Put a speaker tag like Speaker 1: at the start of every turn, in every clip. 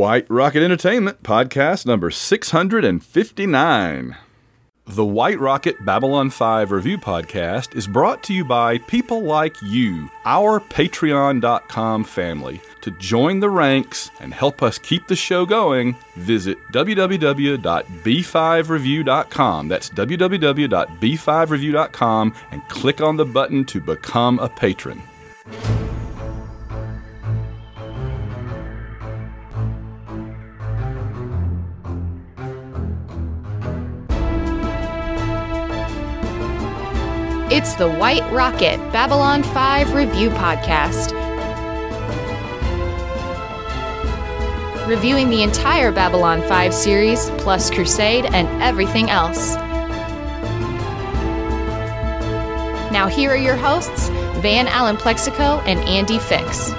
Speaker 1: White Rocket Entertainment, podcast number 659. The White Rocket Babylon 5 review podcast is brought to you by people like you, our Patreon.com family. To join the ranks and help us keep the show going, visit www.b5review.com. That's www.b5review.com and click on the button to become a patron.
Speaker 2: It's the White Rocket Babylon 5 Review Podcast. Reviewing the entire Babylon 5 series, plus Crusade and everything else. Now, here are your hosts, Van Allen Plexico and Andy Fix.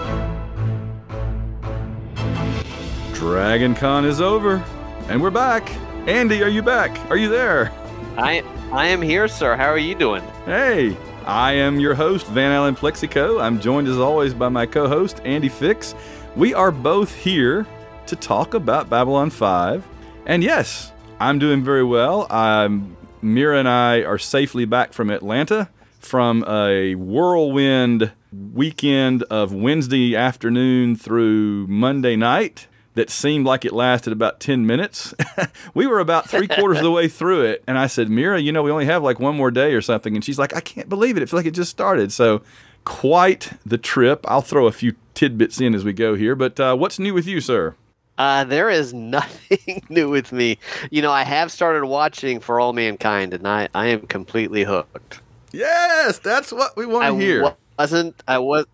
Speaker 1: Dragon Con is over, and we're back. Andy, are you back? Are you there?
Speaker 3: I I am here, sir. How are you doing?
Speaker 1: Hey, I am your host, Van Allen Plexico. I'm joined as always by my co host, Andy Fix. We are both here to talk about Babylon 5. And yes, I'm doing very well. I'm, Mira and I are safely back from Atlanta from a whirlwind weekend of Wednesday afternoon through Monday night that seemed like it lasted about 10 minutes. we were about three quarters of the way through it. And I said, Mira, you know, we only have like one more day or something. And she's like, I can't believe it. It feels like it just started. So, quite the trip. I'll throw a few tidbits in as we go here. But uh, what's new with you, sir?
Speaker 3: Uh, there is nothing new with me. You know, I have started watching For All Mankind, and I, I am completely hooked.
Speaker 1: Yes, that's what we want to hear.
Speaker 3: wasn't I was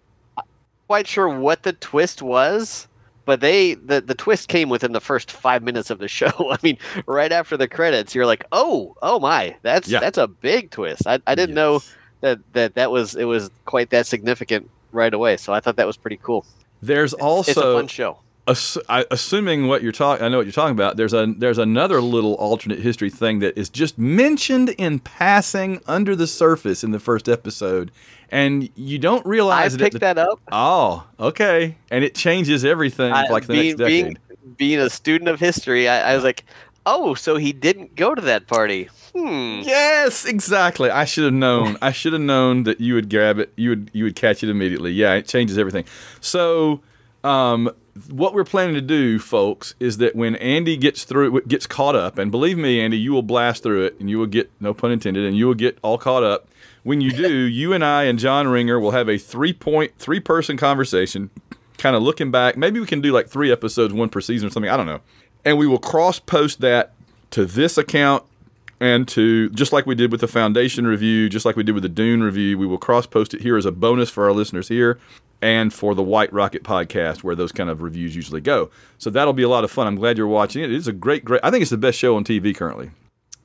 Speaker 3: quite sure what the twist was, but they the, the twist came within the first five minutes of the show. I mean, right after the credits, you're like, oh, oh my, that's yeah. that's a big twist. I, I didn't yes. know that, that that was it was quite that significant right away. So I thought that was pretty cool.
Speaker 1: There's also
Speaker 3: it's a fun show.
Speaker 1: Ass- I, assuming what you're talking, I know what you're talking about. There's a there's another little alternate history thing that is just mentioned in passing under the surface in the first episode, and you don't realize
Speaker 3: I picked
Speaker 1: the,
Speaker 3: that up.
Speaker 1: Oh, okay, and it changes everything I, like the being, next decade.
Speaker 3: Being, being a student of history, I, I was like, oh, so he didn't go to that party. Hmm.
Speaker 1: Yes, exactly. I should have known. I should have known that you would grab it. You would you would catch it immediately. Yeah, it changes everything. So, um, what we're planning to do, folks, is that when Andy gets through, gets caught up, and believe me, Andy, you will blast through it, and you will get no pun intended, and you will get all caught up. When you do, you and I and John Ringer will have a three point, three person conversation, kind of looking back. Maybe we can do like three episodes, one per season or something. I don't know. And we will cross post that to this account and to just like we did with the Foundation review, just like we did with the Dune review, we will cross post it here as a bonus for our listeners here and for the White Rocket podcast, where those kind of reviews usually go. So that'll be a lot of fun. I'm glad you're watching it. It is a great, great. I think it's the best show on TV currently.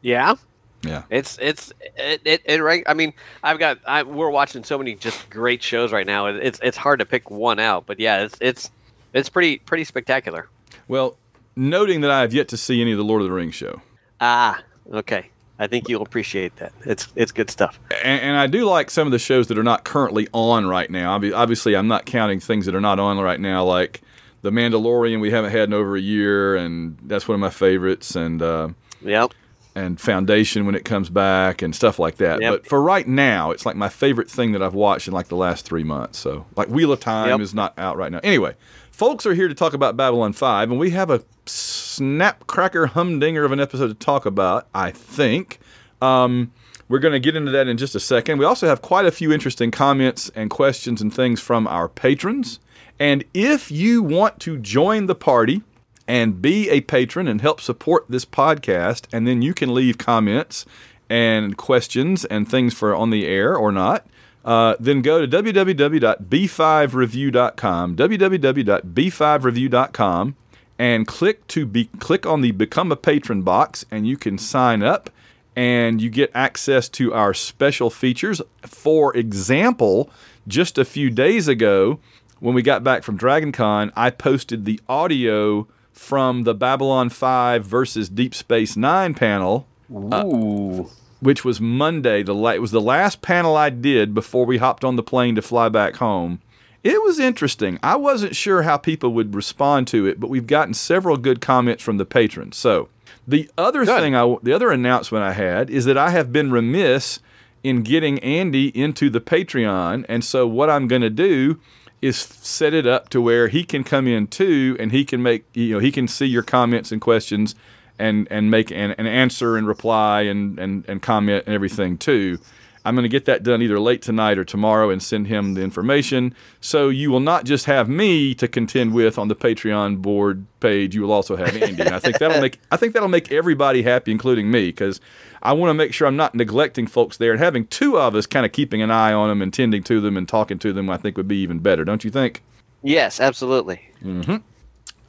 Speaker 3: Yeah.
Speaker 1: Yeah.
Speaker 3: It's it's it it, it right. I mean, I've got I, we're watching so many just great shows right now. It's it's hard to pick one out, but yeah, it's it's it's pretty pretty spectacular.
Speaker 1: Well, noting that I have yet to see any of the Lord of the Rings show.
Speaker 3: Ah, okay. I think you'll appreciate that. It's it's good stuff.
Speaker 1: And, and, I do like some of the shows that are not currently on right now. Obviously, I'm not counting things that are not on right now, like The Mandalorian. We haven't had in over a year, and that's one of my favorites. And uh,
Speaker 3: yep.
Speaker 1: And Foundation when it comes back and stuff like that. Yep. But for right now, it's like my favorite thing that I've watched in like the last three months. So like Wheel of Time yep. is not out right now. Anyway, folks are here to talk about Babylon 5, and we have a snapcracker humdinger of an episode to talk about, I think. Um, we're going to get into that in just a second. We also have quite a few interesting comments and questions and things from our patrons. And if you want to join the party and be a patron and help support this podcast, and then you can leave comments and questions and things for on the air or not, uh, then go to www.b5review.com, www.b5review.com, and click to be click on the become a patron box, and you can sign up, and you get access to our special features. For example, just a few days ago, when we got back from DragonCon, I posted the audio from the Babylon 5 versus Deep Space Nine panel.
Speaker 3: Ooh. Uh,
Speaker 1: which was Monday. The la- it was the last panel I did before we hopped on the plane to fly back home, It was interesting. I wasn't sure how people would respond to it, but we've gotten several good comments from the patrons. So, the other
Speaker 3: Good.
Speaker 1: thing I the other announcement I had is that I have been remiss in getting Andy into the Patreon, and so what I'm going to do is set it up to where he can come in too, and he can make you know he can see your comments and questions, and and make an, an answer and reply and and and comment and everything too. I'm going to get that done either late tonight or tomorrow and send him the information. So you will not just have me to contend with on the Patreon board page. You will also have Andy. And I think that'll make I think that'll make everybody happy, including me, because I want to make sure I'm not neglecting folks there and having two of us kind of keeping an eye on them and tending to them and talking to them. I think would be even better, don't you think?
Speaker 3: Yes, absolutely. Mm-hmm.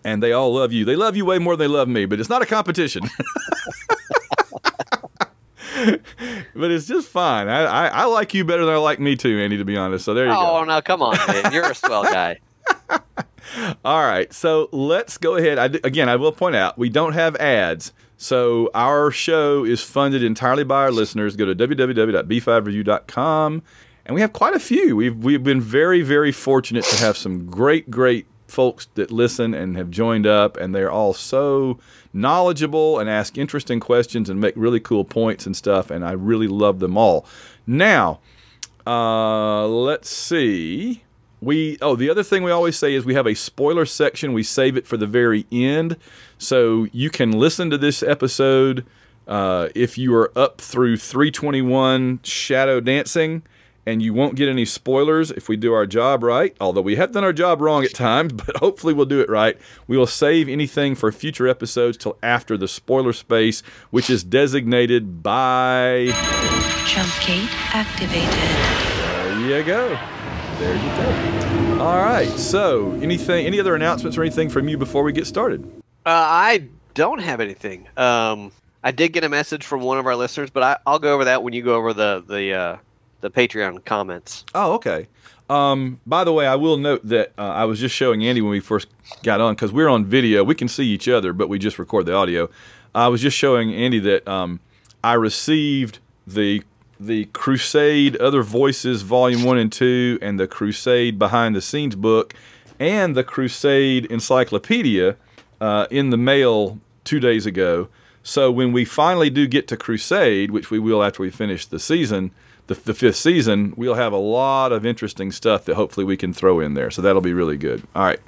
Speaker 1: And they all love you. They love you way more than they love me, but it's not a competition. but it's just fine. I, I, I like you better than I like me too, Andy. To be honest, so there you go.
Speaker 3: Oh, now come on, man. You're a swell guy.
Speaker 1: All right, so let's go ahead. I, again, I will point out we don't have ads. So our show is funded entirely by our listeners. Go to www.b5review.com, and we have quite a few. We've we've been very very fortunate to have some great great folks that listen and have joined up, and they're all so knowledgeable and ask interesting questions and make really cool points and stuff. And I really love them all. Now, uh, let's see. We oh the other thing we always say is we have a spoiler section. We save it for the very end, so you can listen to this episode uh, if you are up through 321 Shadow Dancing, and you won't get any spoilers if we do our job right. Although we have done our job wrong at times, but hopefully we'll do it right. We will save anything for future episodes till after the spoiler space, which is designated by.
Speaker 4: Jump gate activated.
Speaker 1: There you go. There you go. All right. So, anything, any other announcements or anything from you before we get started?
Speaker 3: Uh, I don't have anything. Um, I did get a message from one of our listeners, but I, I'll go over that when you go over the the uh, the Patreon comments.
Speaker 1: Oh, okay. Um, by the way, I will note that uh, I was just showing Andy when we first got on because we're on video. We can see each other, but we just record the audio. I was just showing Andy that um, I received the the Crusade Other Voices Volume One and Two, and the Crusade Behind the Scenes book, and the Crusade Encyclopedia uh, in the mail two days ago. So when we finally do get to Crusade, which we will after we finish the season, the, the fifth season, we'll have a lot of interesting stuff that hopefully we can throw in there. So that'll be really good. All right.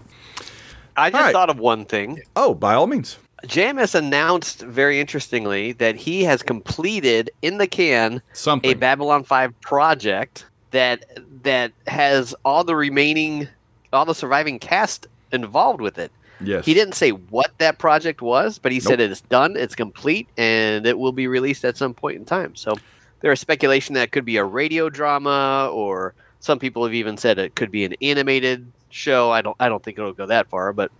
Speaker 3: I just
Speaker 1: right.
Speaker 3: thought of one thing.
Speaker 1: Oh, by all means.
Speaker 3: JMS announced very interestingly that he has completed in the can
Speaker 1: Something.
Speaker 3: a Babylon 5 project that that has all the remaining all the surviving cast involved with it.
Speaker 1: yes.
Speaker 3: He didn't say what that project was, but he said it is done, it's complete, and it will be released at some point in time. So there is speculation that it could be a radio drama, or some people have even said it could be an animated show. I don't I don't think it'll go that far, but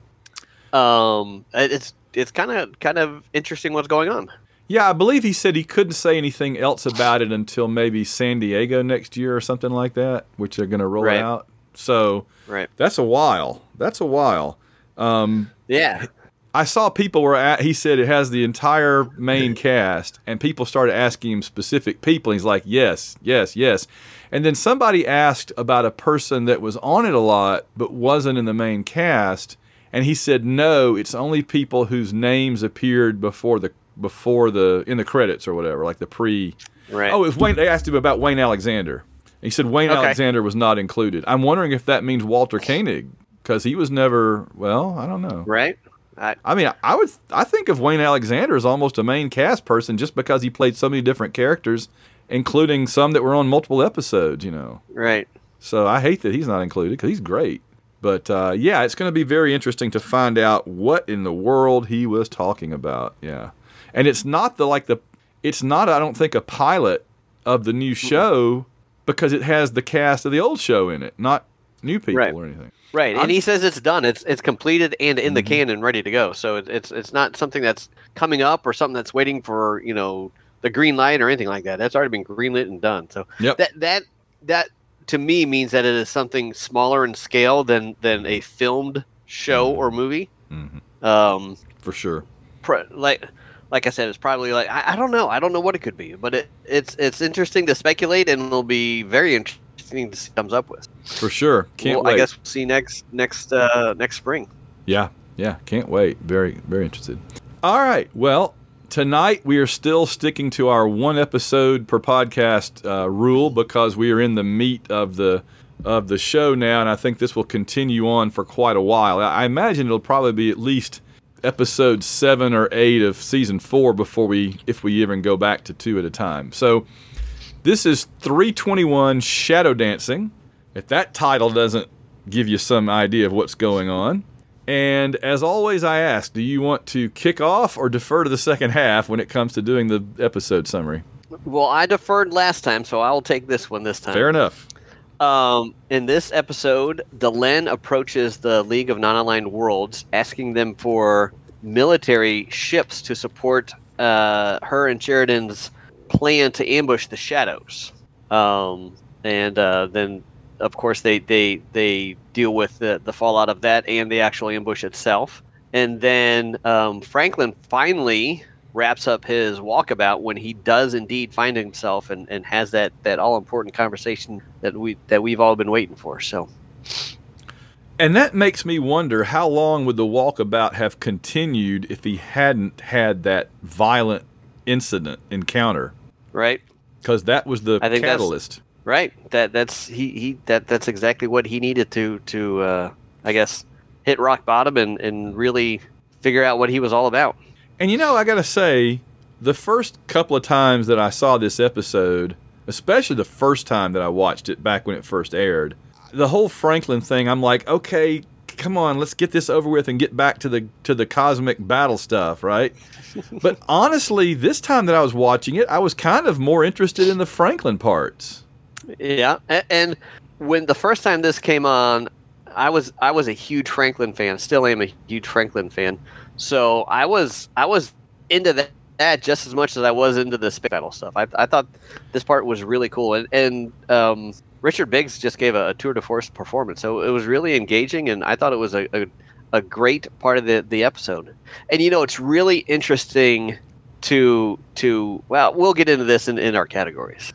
Speaker 3: um, it's it's kind of kind of interesting what's going on.
Speaker 1: Yeah, I believe he said he couldn't say anything else about it until maybe San Diego next year or something like that, which they're going to roll
Speaker 3: Right.
Speaker 1: out. So
Speaker 3: Right.
Speaker 1: that's a while. That's a while. Um,
Speaker 3: Yeah.
Speaker 1: I saw people were at. He said it has the entire main cast, and people started asking him specific people. And he's like, "Yes, yes, yes." And then somebody asked about a person that was on it a lot but wasn't in the main cast, and he said, "No, it's only people whose names appeared before the before the in the credits or whatever, like the pre."
Speaker 3: Right.
Speaker 1: Oh, it was Wayne. They asked him about Wayne Alexander. He said Wayne
Speaker 3: Okay.
Speaker 1: Alexander was not included. I'm wondering if that means Walter Koenig because he was never. Well, I don't know.
Speaker 3: right. I,
Speaker 1: I mean, I would I think of Wayne Alexander as almost a main cast person just because he played so many different characters, including some that were on multiple episodes. You know,
Speaker 3: right.
Speaker 1: so I hate that he's not included because he's great. But uh, yeah, it's going to be very interesting to find out what in the world he was talking about. Yeah, and it's not the like the it's not I don't think a pilot of the new show because it has the cast of the old show in it, not new people
Speaker 3: Right.
Speaker 1: or anything.
Speaker 3: Right,
Speaker 1: I'm-
Speaker 3: and he says it's done. It's it's completed and in the
Speaker 1: Mhm.
Speaker 3: can and ready to go. So it, it's it's not something that's coming up or something that's waiting for you know the green light or anything like that. That's already been greenlit and done. So
Speaker 1: Yep.
Speaker 3: that that that to me means that it is something smaller in scale than than a filmed show or movie.
Speaker 1: Mhm.
Speaker 3: Um,
Speaker 1: For sure.
Speaker 3: pr- like like I said, it's probably like I, I don't know. I don't know what it could be, but it it's it's interesting to speculate, and it'll be very interesting to see what comes up with.
Speaker 1: For sure. Can't
Speaker 3: well,
Speaker 1: wait.
Speaker 3: I guess we'll see next next uh, next spring.
Speaker 1: Yeah, yeah, can't wait. Very, very interested. All right, well, tonight we are still sticking to our one episode per podcast uh, rule because we are in the meat of the of the show now, and I think this will continue on for quite a while. I I imagine it'll probably be at least episode seven or eight of season four before we, if we even go back to two at a time. So. This is 321 Shadow Dancing. If that title doesn't give you some idea of what's going on. And as always, I ask, do you want to kick off or defer to the second half when it comes to doing the episode summary?
Speaker 3: Well, I deferred last time, so I'll take this one this time.
Speaker 1: Fair enough.
Speaker 3: Um, in this episode, Delenn approaches the League of Non-Aligned Worlds, asking them for military ships to support uh, her and Sheridan's plan to ambush the Shadows. Um, and uh, then, of course, they they they deal with the the fallout of that and the actual ambush itself. And then um, Franklin finally wraps up his walkabout when he does indeed find himself and, and has that, that all important conversation that we that we've all been waiting for. So
Speaker 1: And that makes me wonder how long would the walkabout have continued if he hadn't had that violent incident encounter?
Speaker 3: right,
Speaker 1: Because that was the
Speaker 3: I think that's-
Speaker 1: catalyst.
Speaker 3: Right. That that's he, he that that's exactly what he needed to to uh, I guess hit rock bottom and, and really figure out what he was all about.
Speaker 1: And you know, I got to say, the first couple of times that I saw this episode, especially the first time that I watched it back when it first aired, the whole Franklin thing, I'm like, okay, come on, let's get this over with and get back to the to the cosmic battle stuff, right? but honestly, this time that I was watching it, I was kind of more interested in the Franklin parts.
Speaker 3: Yeah, and when the first time this came on, I was I was a huge Franklin fan. Still am a huge Franklin fan. So I was I was into that, that just as much as I was into the space battle stuff. I, I thought this part was really cool, and and um, Richard Biggs just gave a, a tour de force performance, so it was really engaging, and I thought it was a, a a great part of the the episode. And you know, it's really interesting to to well, we'll get into this in, in our categories.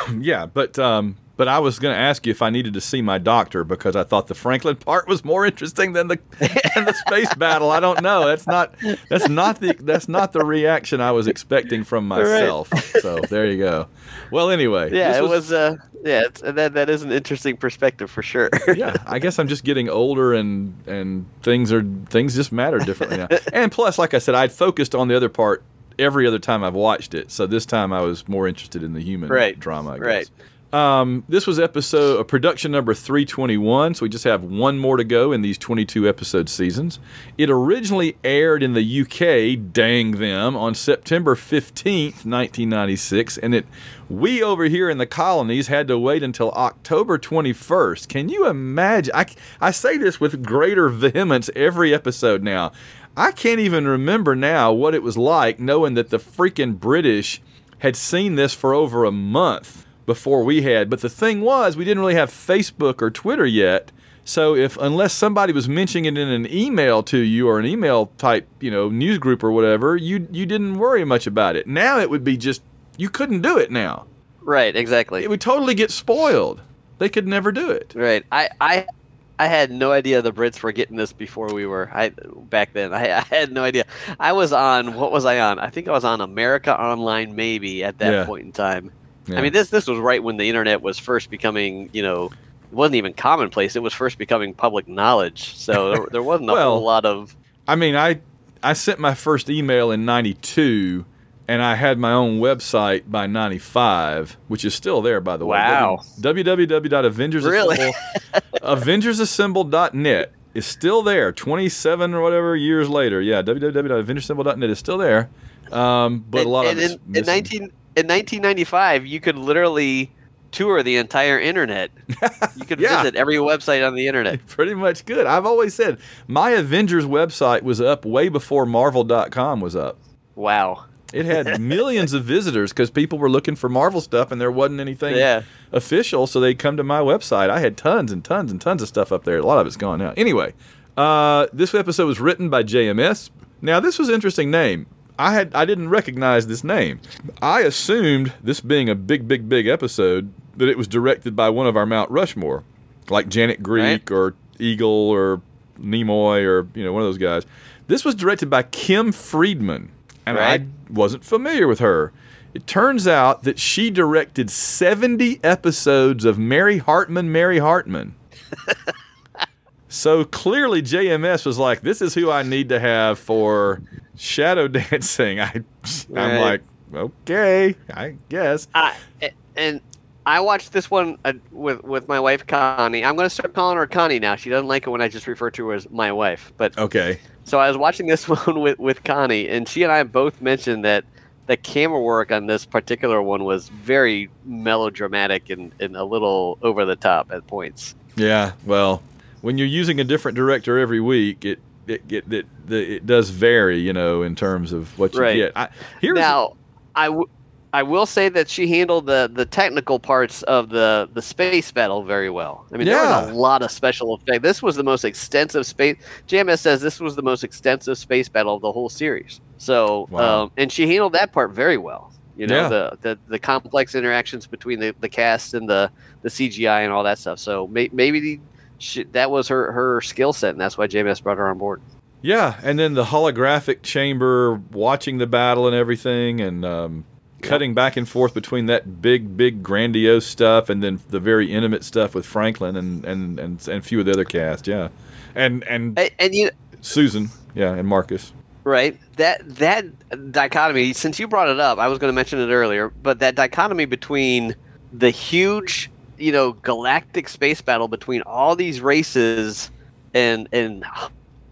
Speaker 1: yeah, but um, but I was going to ask you if I needed to see my doctor because I thought the Franklin part was more interesting than the than the space battle. I don't know. That's not that's not the that's not the reaction I was expecting from myself. So there you go. Well, anyway,
Speaker 3: Yeah,
Speaker 1: this
Speaker 3: it was. Uh, yeah, it's, that that is an interesting perspective for sure.
Speaker 1: yeah, I guess I'm just getting older and and things are things just matter differently now. And plus, like I said, I'd focused on the other part every other time I've watched it. So this time I was more interested in the human
Speaker 3: Right,
Speaker 1: drama. I guess.
Speaker 3: right.
Speaker 1: Um, this was episode uh, production number 321, so we just have one more to go in these 22 episode seasons. It originally aired in the UK, dang them, on September 15th, 1996, and it we over here in the colonies had to wait until October 21st. Can you imagine? I, I say this with greater vehemence every episode now. I can't even remember now what it was like knowing that the freaking British had seen this for over a month before we had. But the thing was, we didn't really have Facebook or Twitter yet. So if unless somebody was mentioning it in an email to you or an email type, you know, news group or whatever, you you didn't worry much about it. Now it would be just you couldn't do it now.
Speaker 3: right, exactly.
Speaker 1: It would totally get spoiled. They could never do it.
Speaker 3: Right. I, I I had no idea the Brits were getting this before we were. I back then. I, I had no idea. I was on. What was I on? I think I was on America Online, maybe at that
Speaker 1: Yeah.
Speaker 3: point in time.
Speaker 1: Yeah.
Speaker 3: I mean, this this was right when the internet was first becoming. You know, it wasn't even commonplace. It was first becoming public knowledge. So there, there wasn't a
Speaker 1: Well,
Speaker 3: whole lot of.
Speaker 1: I mean, I I sent my first email in '92, and I had my own website by '95, which is still there, by the way.
Speaker 3: Wow.
Speaker 1: www.avengersassemble
Speaker 3: Really?
Speaker 1: avengersassemble.net is still there. 27 or whatever years later, yeah. www.avengersassemble.net is still there. Um, but a lot
Speaker 3: and,
Speaker 1: of
Speaker 3: in, in 19 in 1995, you could literally tour the entire internet. You could
Speaker 1: Yeah.
Speaker 3: visit every website on the internet.
Speaker 1: Pretty much good. I've always said my Avengers website was up way before Marvel.com was up.
Speaker 3: Wow.
Speaker 1: It had millions of visitors because people were looking for Marvel stuff and there wasn't anything
Speaker 3: Yeah.
Speaker 1: official, so they'd come to my website. I had tons and tons and tons of stuff up there. A lot of it's gone now. Anyway, uh, this episode was written by JMS. Now, this was an interesting name. I had I didn't recognize this name. I assumed this being a big, big, big episode that it was directed by one of our Mount Rushmore. like Janet Greek or Eagle or Nimoy or you know one of those guys. This was directed by Kim Friedman, and
Speaker 3: Right.
Speaker 1: I wasn't familiar with her. It turns out that she directed 70 episodes of Mary Hartman, Mary Hartman. so clearly, JMS was like, "This is who I need to have for shadow dancing." I, I'm like, okay, I guess.
Speaker 3: I, and I watched this one uh, with with my wife Connie. I'm going to start calling her Connie now. She doesn't like it when I just refer to her as my wife. But
Speaker 1: Okay,
Speaker 3: so I was watching this one with with Connie, and she and I both mentioned that the camera work on this particular one was very melodramatic and, and a little over the top at points.
Speaker 1: Yeah, well, when you're using a different director every week, it it it it, the, it does vary, you know, in terms of what you
Speaker 3: Right.
Speaker 1: get. I, here's
Speaker 3: now, I, w- I will say that she handled the, the technical parts of the, the space battle very well. I mean, there was a lot of special effects. This was the most extensive space. JMS says this was the most extensive space battle of the whole series. So,
Speaker 1: Wow.
Speaker 3: um, and she handled that part very well. You know,
Speaker 1: Yeah.
Speaker 3: the, the the complex interactions between the, the cast and the, the CGI and all that stuff. So may, maybe she, that was her, her skill set, and that's why JMS brought her on board.
Speaker 1: yeah, and then the holographic chamber, watching the battle and everything, and um, cutting back and forth between that big, big, grandiose stuff, and then the very intimate stuff with Franklin and and and, and a few of the other cast. Yeah, and and
Speaker 3: And, and you
Speaker 1: Susan. Yeah, and Marcus.
Speaker 3: Right. That that dichotomy. Since you brought it up, I was going to mention it earlier, but that dichotomy between the huge, you know, galactic space battle between all these races and and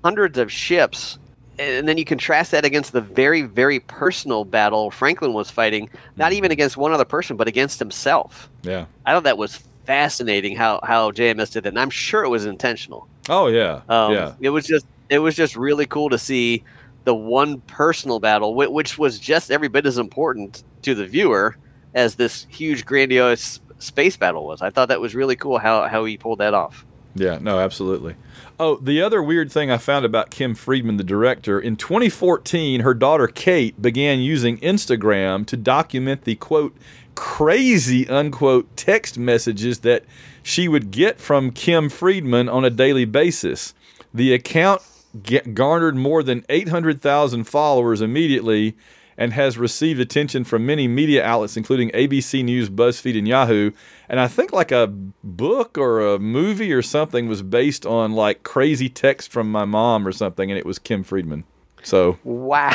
Speaker 3: hundreds of ships, and then you contrast that against the very very personal battle Franklin was fighting, not even against one other person, but against himself.
Speaker 1: Yeah.
Speaker 3: I thought that was fascinating how how JMS did that, and I'm sure it was intentional.
Speaker 1: Oh yeah.
Speaker 3: Um,
Speaker 1: yeah.
Speaker 3: It was just it was just really cool to see the one personal battle, which was just every bit as important to the viewer as this huge grandiose space battle was. I thought that was really cool how how he pulled that off.
Speaker 1: Yeah, no, absolutely. Oh, the other weird thing I found about Kim Friedman, the director, in 2014, her daughter Kate began using Instagram to document the quote, crazy unquote text messages that she would get from Kim Friedman on a daily basis. The account ga- garnered more than 800,000 followers immediately and has received attention from many media outlets, including ABC News, BuzzFeed, and Yahoo. And I think like a book or a movie or something was based on like crazy text from my mom or something, and it was Kim Friedman. So
Speaker 3: Wow.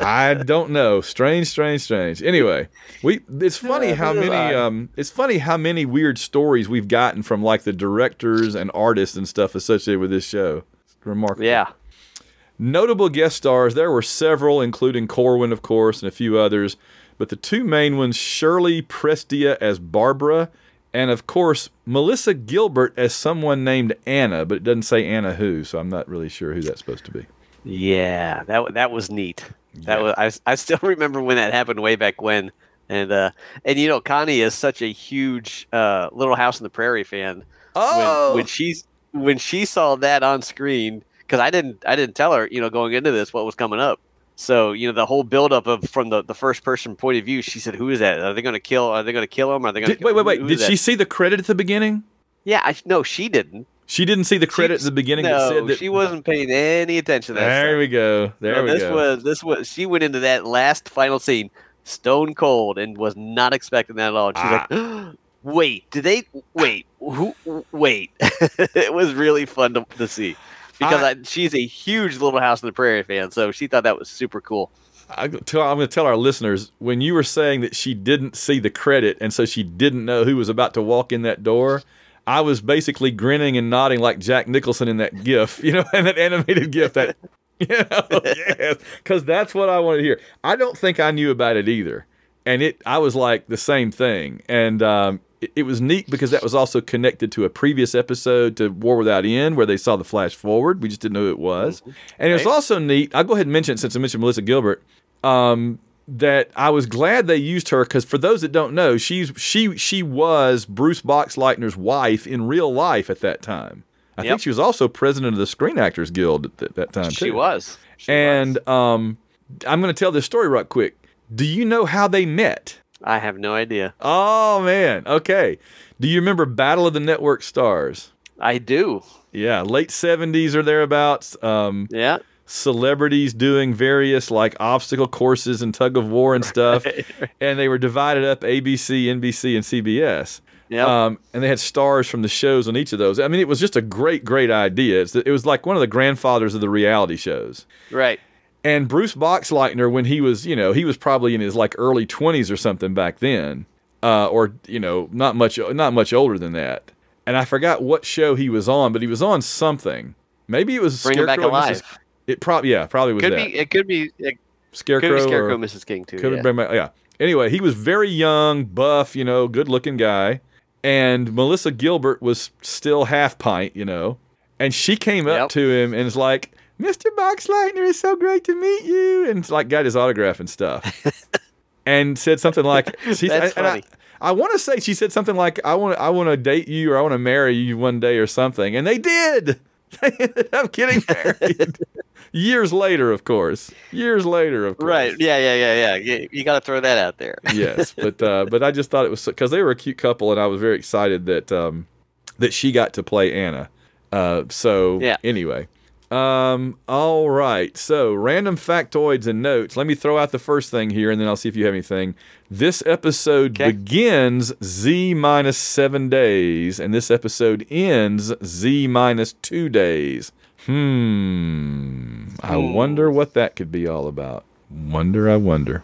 Speaker 1: I don't know. Strange, strange, strange. Anyway, we it's funny how many um it's funny how many weird stories we've gotten from like the directors and artists and stuff associated with this show. It's remarkable.
Speaker 3: yeah.
Speaker 1: Notable guest stars, there were several, including Corwin, of course, and a few others. But the two main ones, Shirley Prestia as Barbara, and of course, Melissa Gilbert as someone named Anna, but it doesn't say Anna who, so I'm not really sure who that's supposed to be.
Speaker 3: Yeah, that that was neat. That
Speaker 1: Yeah.
Speaker 3: was I, I still remember when that happened way back when. And uh and you know Connie is such a huge uh Little House on the Prairie fan.
Speaker 1: Oh!
Speaker 3: when, when she's when she saw that on screen because I didn't I didn't tell her you know going into this what was coming up. So you know the whole buildup of from the, the first person point of view. She said, "Who is that? Are they going to kill? Are they going to kill him? Are they going to
Speaker 1: wait, wait, wait. Did she see the credit at the beginning?
Speaker 3: Yeah, I, no, she didn't.
Speaker 1: She didn't see the credit at the beginning that
Speaker 3: No,
Speaker 1: said that.
Speaker 3: she wasn't paying any attention to that.
Speaker 1: There
Speaker 3: stuff.
Speaker 1: we go. There we
Speaker 3: this
Speaker 1: go.
Speaker 3: was this was she went into that last final scene stone cold and was not expecting that at all. She's
Speaker 1: Ah.
Speaker 3: like, "Wait, did they? Wait, who? Wait!" it was really fun to, to see because
Speaker 1: I-
Speaker 3: I, she's a huge Little House on the Prairie fan, so she thought that was super cool.
Speaker 1: I, tell, I'm going to tell our listeners when you were saying that she didn't see the credit and so she didn't know who was about to walk in that door. I was basically grinning and nodding like Jack Nicholson in that GIF, you know, and that animated GIF. That, you know, yes, because that's what I wanted to hear. I don't think I knew about it either, and it. I was like the same thing, and um, it, it was neat because that was also connected to a previous episode to War Without End, where they saw the flash forward. We just didn't know who it was, and it's
Speaker 3: Right.
Speaker 1: also neat. I'll go ahead and mention it since I mentioned Melissa Gilbert um, that I was glad they used her because for those that don't know, she's she she was Bruce Boxleitner's wife in real life at that time. I think she was also president of the Screen Actors Guild at th- that time
Speaker 3: She
Speaker 1: too.
Speaker 3: was. She
Speaker 1: and um, I'm going to tell this story right quick. Do you know how they met?
Speaker 3: I have no idea.
Speaker 1: Oh man. Okay. Do you remember Battle of the Network Stars?
Speaker 3: I do.
Speaker 1: Yeah, late seventies or thereabouts. Um,
Speaker 3: Yeah.
Speaker 1: celebrities doing various like obstacle courses and tug of war and stuff, and they were divided up ABC, NBC, and CBS.
Speaker 3: Yep.
Speaker 1: Um, and they had stars from the shows on each of those. I mean, it was just a great, great idea. It's, it was like one of the grandfathers of the reality shows.
Speaker 3: right.
Speaker 1: And Bruce Boxleitner, when he was, you know, he was probably in his like early twenties or something back then, uh, or you know, not much, not much older than that. And I forgot what show he was on, but he was on something. Maybe it was
Speaker 3: Bring him back
Speaker 1: Scarecrow Mrs.
Speaker 3: alive.
Speaker 1: It probably, yeah, probably was
Speaker 3: Could
Speaker 1: that
Speaker 3: be. It could be. It
Speaker 1: Scarecrow.
Speaker 3: could be Scarecrow,
Speaker 1: or-
Speaker 3: Mrs. King too.
Speaker 1: could
Speaker 3: yeah.
Speaker 1: have been my, yeah. Anyway, he was very young, buff, you know, good looking guy. And Melissa Gilbert was still half pint, you know. And she came up
Speaker 3: Yep.
Speaker 1: to him and was like, Mr. Boxleitner, it's so great to meet you. And like got his autograph and stuff. and said something like, she,
Speaker 3: That's
Speaker 1: I,
Speaker 3: funny.
Speaker 1: I want to say she said something like, I want I want to date you or I want to marry you one day or something. And they did. They ended up getting married. Years later, of course. Years later, of course
Speaker 3: Right. Yeah. Yeah. Yeah. Yeah. You, you got to throw that out there.
Speaker 1: yes, but uh, but I just thought it was because they were a cute couple, and I was very excited that um, that she got to play Anna. Uh, so
Speaker 3: Yeah.
Speaker 1: anyway, um, all right. So random factoids and notes. Let me throw out the first thing here, and then I'll see if you have anything. This episode
Speaker 3: Okay.
Speaker 1: begins Z minus seven days, and this episode ends Z minus two days. Hmm. I
Speaker 3: Hmm.
Speaker 1: wonder what that could be all about. Wonder, I wonder.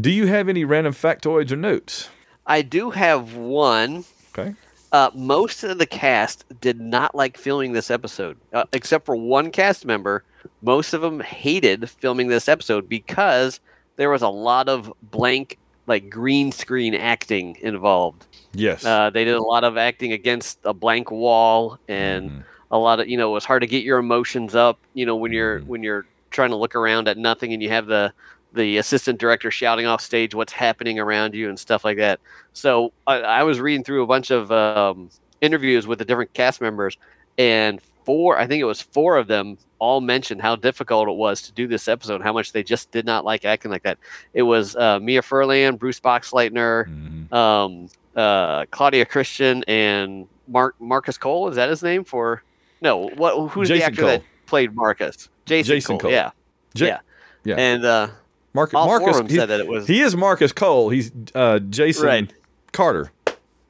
Speaker 1: Do you have any random factoids or notes?
Speaker 3: I do have one.
Speaker 1: Okay.
Speaker 3: Uh, most of the cast did not like filming this episode, uh, except for one cast member. Most of them hated filming this episode because there was a lot of blank, like green screen acting involved.
Speaker 1: Yes.
Speaker 3: Uh, they did a lot of acting against a blank wall, and
Speaker 1: Mhm.
Speaker 3: a lot of you know it was hard to get your emotions up. You know when you're
Speaker 1: Mhm.
Speaker 3: when you're trying to look around at nothing, and you have the the assistant director shouting off stage what's happening around you and stuff like that. So I, I was reading through a bunch of um, interviews with the different cast members, and four, I think it was four of them, all mentioned how difficult it was to do this episode, how much they just did not like acting like that. It was uh, Mira Furlan, Bruce Boxleitner,
Speaker 1: Mhm.
Speaker 3: um, uh, Claudia Christian, and Mark Marcus Cole. Is that his name for? No, what? Who's the actor
Speaker 1: Cole.
Speaker 3: that played Marcus? Jason,
Speaker 1: Jason
Speaker 3: Cole.
Speaker 1: Cole.
Speaker 3: Yeah,
Speaker 1: Ja-
Speaker 3: yeah,
Speaker 1: yeah.
Speaker 3: And uh,
Speaker 1: Marcus,
Speaker 3: all
Speaker 1: Marcus
Speaker 3: four of them
Speaker 1: he,
Speaker 3: said that it was
Speaker 1: he is Marcus Cole. He's uh, Jason
Speaker 3: Right.
Speaker 1: Carter.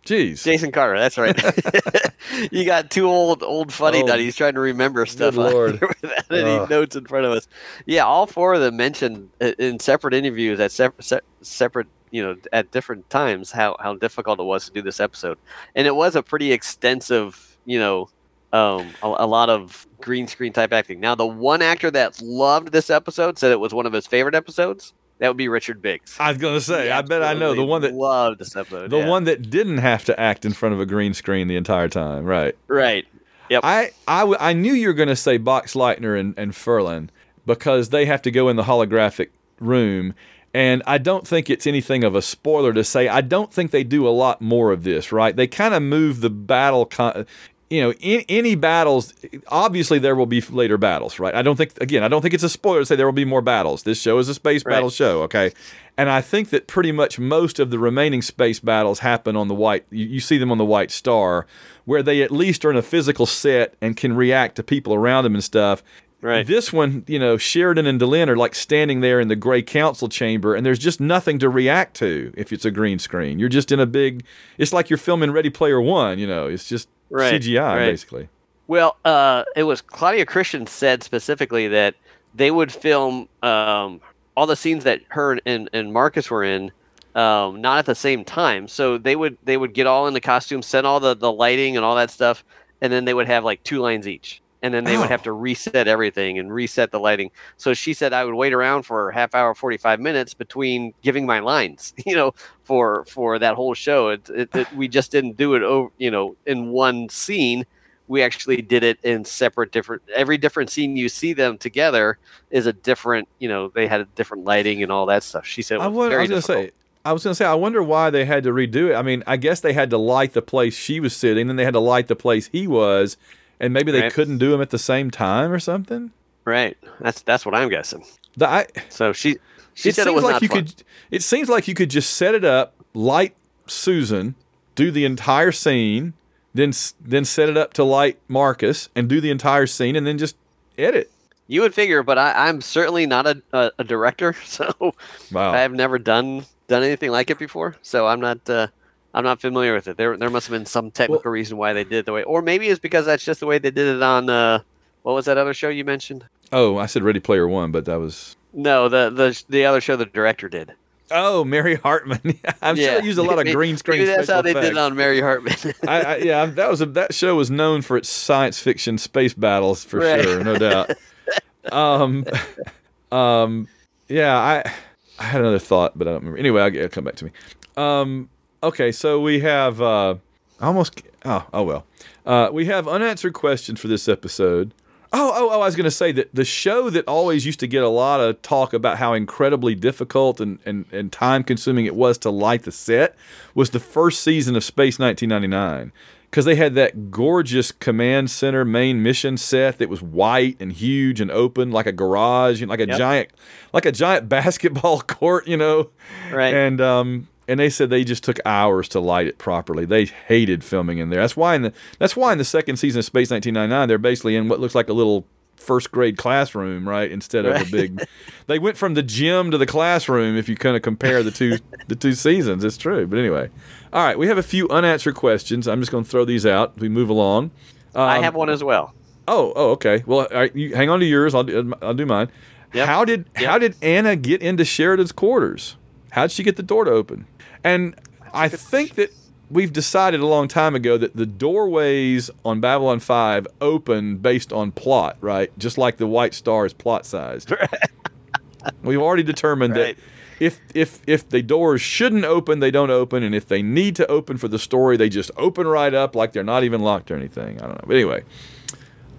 Speaker 1: Jeez.
Speaker 3: Jason Carter. That's right. you got two old old funny
Speaker 1: Oh,
Speaker 3: nutties trying to remember stuff
Speaker 1: Lord.
Speaker 3: without any
Speaker 1: Ugh.
Speaker 3: notes in front of us. Yeah, all four of them mentioned in separate interviews at separate, se- separate, you know, at different times how how difficult it was to do this episode, and it was a pretty extensive, you know. Um, a, a lot of green screen type acting. Now, the one actor that loved this episode said it was one of his favorite episodes. That would be Richard Biggs.
Speaker 1: I was gonna say.
Speaker 3: He
Speaker 1: I bet I know the one that
Speaker 3: loved this episode.
Speaker 1: the
Speaker 3: yeah.
Speaker 1: one that didn't have to act in front of a green screen the entire time. Right.
Speaker 3: right? Yep.
Speaker 1: I I, w- I knew you were going to say Boxleitner and, and Furlan because they have to go in the holographic room. And I don't think it's anything of a spoiler to say I don't think they do a lot more of this, right? They kind of move the battle, con- you know, in, any battles. Obviously, there will be later battles, right? I don't think, again, I don't think it's a spoiler to say there will be more battles. This show is a space
Speaker 3: Right.
Speaker 1: battle show, okay? And I think that pretty much most of the remaining space battles happen on the white. You, you see them on the White Star, where they at least are in a physical set and can react to people around them and stuff.
Speaker 3: Right.
Speaker 1: This one, you know, Sheridan and Delenn are like standing there in the gray council chamber, and there's just nothing to react to if it's a green screen. You're just in a big. It's like you're filming Ready Player One. You know, it's just
Speaker 3: Right,
Speaker 1: CGI
Speaker 3: right.
Speaker 1: basically.
Speaker 3: Well, uh, it was Claudia Christian said specifically that they would film um, all the scenes that her and, and Marcus were in, um, not at the same time. So they would they would get all in the costumes, send all the, the lighting and all that stuff, and then they would have like two lines each. And then they would
Speaker 1: Oh.
Speaker 3: have to reset everything and reset the lighting. So she said I would wait around for a half hour, forty five minutes between giving my lines, you know, for for that whole show. It, it, it, we just didn't do it over, you know, in one scene we actually did it in separate different every different scene you see them together is a different you know they had a different lighting and all that stuff she said
Speaker 1: I,
Speaker 3: was
Speaker 1: wa- I was gonna say. I was gonna say. I wonder why they had to redo it. I mean, I guess they had to light the place she was sitting, and they had to light the place he was, and maybe they
Speaker 3: Right.
Speaker 1: couldn't do them at the same time or something.
Speaker 3: right that's that's what i'm guessing
Speaker 1: The, I,
Speaker 3: So she she
Speaker 1: it
Speaker 3: said
Speaker 1: seems
Speaker 3: it was
Speaker 1: like
Speaker 3: not
Speaker 1: you
Speaker 3: fun.
Speaker 1: could. It seems like you could just set it up, light Susan, do the entire scene, then then set it up to light Marcus, and do the entire scene, and then just edit.
Speaker 3: You would figure, but I, I'm certainly not a, a, a director, so
Speaker 1: Wow.
Speaker 3: I have never done done anything like it before. So I'm not uh, I'm not familiar with it. There there must have been some technical reason why they did it the way, or maybe it's because that's just the way they did it on uh, what was that other show you mentioned?
Speaker 1: oh, I said Ready Player One, but that was.
Speaker 3: No, the the the other show the director did.
Speaker 1: Oh, Mary Hartman. I'm sure they used a lot of green screen.
Speaker 3: Maybe that's
Speaker 1: special
Speaker 3: how they did it on Mary Hartman.
Speaker 1: I, I, yeah, that was a, that show was known for its science fiction space battles for
Speaker 3: Right.
Speaker 1: sure, no doubt. Um, um, yeah, I I had another thought, but I don't remember. Anyway, I'll, it'll come back to me. Um, okay, so we have uh, almost oh oh well, uh, we have unanswered questions for this episode. Oh, oh, oh! I was going to say that the show that always used to get a lot of talk about how incredibly difficult and, and, and time consuming it was to light the set was the first season of Space 1999 because they had that gorgeous command center main mission set that was white and huge and open like a garage and like a
Speaker 3: Yep.
Speaker 1: giant like a giant basketball court, you know.
Speaker 3: Right.
Speaker 1: And um and they said they just took hours to light it properly. They hated filming in there. That's why in the that's why in the second season of Space 1999 they're basically in what looks like a little first grade classroom, right? Instead of a big They went from the gym to the classroom if you kind of compare the two the two seasons. It's true. But anyway. All right, we have a few unanswered questions. I'm just going to throw these out. as We move along.
Speaker 3: I
Speaker 1: Um,
Speaker 3: have one as well.
Speaker 1: Oh, oh, okay. Well, right, you hang on to yours. I'll do, I'll do mine.
Speaker 3: Yep.
Speaker 1: How did
Speaker 3: Yep.
Speaker 1: how did Anna get into Sheridan's quarters? How did she get the door to open? And I think that we've decided a long time ago that the doorways on Babylon 5 open based on plot, right? Just like the White Star is plot sized. we've already determined
Speaker 3: Right.
Speaker 1: that if if if the doors shouldn't open, they don't open, and if they need to open for the story, they just open right up like they're not even locked or anything. I don't know. But anyway,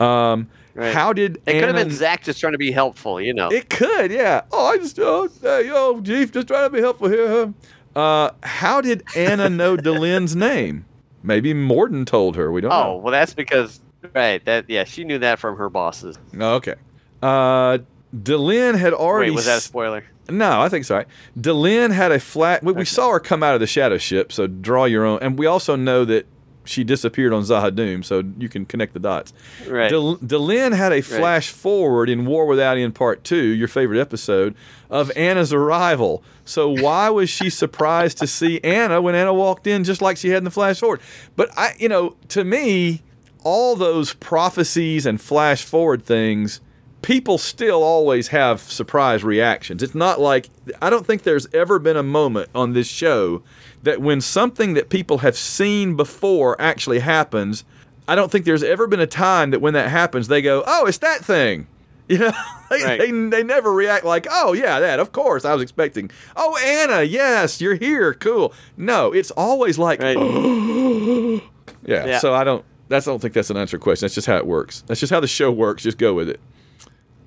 Speaker 1: um,
Speaker 3: Right.
Speaker 1: how did
Speaker 3: It could have been Zack just trying to be helpful, you know.
Speaker 1: It could, yeah. Oh, I just oh, hey, yo, Chief, just trying to be helpful here. Uh, how did Anna know Delenn's name? Maybe Morden told her. We don't know
Speaker 3: oh,
Speaker 1: know.
Speaker 3: well, that's because right. That yeah, she knew that from her bosses.
Speaker 1: Okay. Uh, Delenn had already.
Speaker 3: Wait, was that a spoiler?
Speaker 1: No, I think so. right. Delenn had a flat. We, we saw her come out of the shadow ship, so draw your own. And we also know that she disappeared on Z'ha'dum, so you can connect the dots.
Speaker 3: Right.
Speaker 1: Del- Delenn had a flash forward in War Without End Part 2, your favorite episode, of Anna's arrival. So why was she surprised to see Anna when Anna walked in just like she had in the flash forward? But I, you know, to me, all those prophecies and flash forward things, people still always have surprise reactions. It's not like I don't think there's ever been a moment on this show that when something that people have seen before actually happens, I don't think there's ever been a time that when that happens they go, "Oh, it's that thing." You know, they,
Speaker 3: Right.
Speaker 1: they, they never react like, "Oh, yeah, that. Of course, I was expecting." "Oh, Anna, yes, you're here. Cool." No, it's always like,
Speaker 3: Right.
Speaker 1: yeah,
Speaker 3: Yeah.
Speaker 1: So I don't. That's I don't think that's an answer question. That's just how it works. That's just how the show works. Just go with it.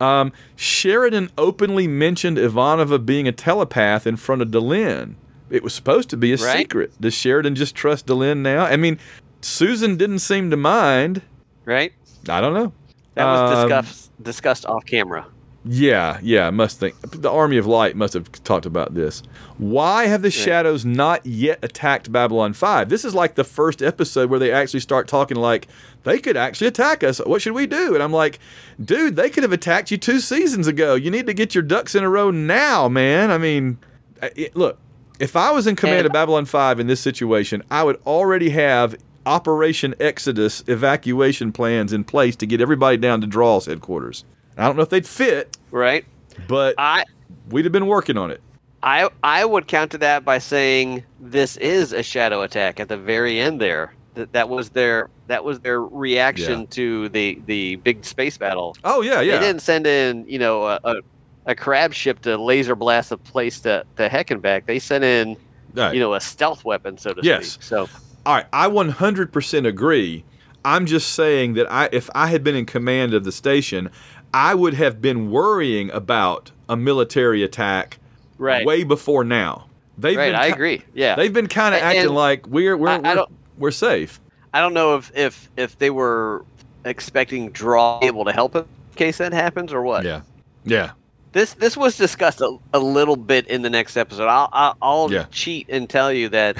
Speaker 1: Um, Sheridan openly mentioned Ivanova being a telepath in front of Delenn. It was supposed to be a
Speaker 3: Right.
Speaker 1: secret. Does Sheridan just trust Delenn now? I mean, Susan didn't seem to mind.
Speaker 3: right.
Speaker 1: I don't know.
Speaker 3: That was
Speaker 1: Um,
Speaker 3: discussed discussed off camera.
Speaker 1: Yeah, yeah, I must think. The Army of Light must have talked about this. Why have the Shadows not yet attacked Babylon 5? This is like the first episode where they actually start talking like, they could actually attack us. What should we do? And I'm like, dude, they could have attacked you two seasons ago. You need to get your ducks in a row now, man. I mean, it, look, if I was in command
Speaker 3: And-
Speaker 1: of Babylon 5 in this situation, I would already have Operation Exodus evacuation plans in place to get everybody down to Draal's headquarters. I don't know if they'd fit,
Speaker 3: Right.
Speaker 1: but
Speaker 3: I
Speaker 1: we'd have been working on it.
Speaker 3: I I would counter that by saying this is a shadow attack at the very end there. That that was their that was their reaction
Speaker 1: Yeah.
Speaker 3: to the the big space battle.
Speaker 1: Oh yeah, yeah.
Speaker 3: They didn't send in, you know, a, a, a crab ship to laser blast a place to, to heck and back. They sent in,
Speaker 1: Right.
Speaker 3: you know, a stealth weapon, so to
Speaker 1: Yes.
Speaker 3: speak. So
Speaker 1: All right, I 100% agree. I'm just saying that I, if I had been in command of the station, I would have been worrying about a military attack
Speaker 3: right,
Speaker 1: way before now. They've
Speaker 3: right.
Speaker 1: been
Speaker 3: I agree. Yeah,
Speaker 1: They've been kind of acting
Speaker 3: and
Speaker 1: like we're we're
Speaker 3: I- I
Speaker 1: we're,
Speaker 3: don't-
Speaker 1: we're safe.
Speaker 3: I don't know if if if they were expecting Draal able to help in case that happens or what.
Speaker 1: Yeah, yeah.
Speaker 3: This this was discussed a, a little bit in the next episode. I'll I'll, I'll
Speaker 1: Yeah.
Speaker 3: cheat and tell you that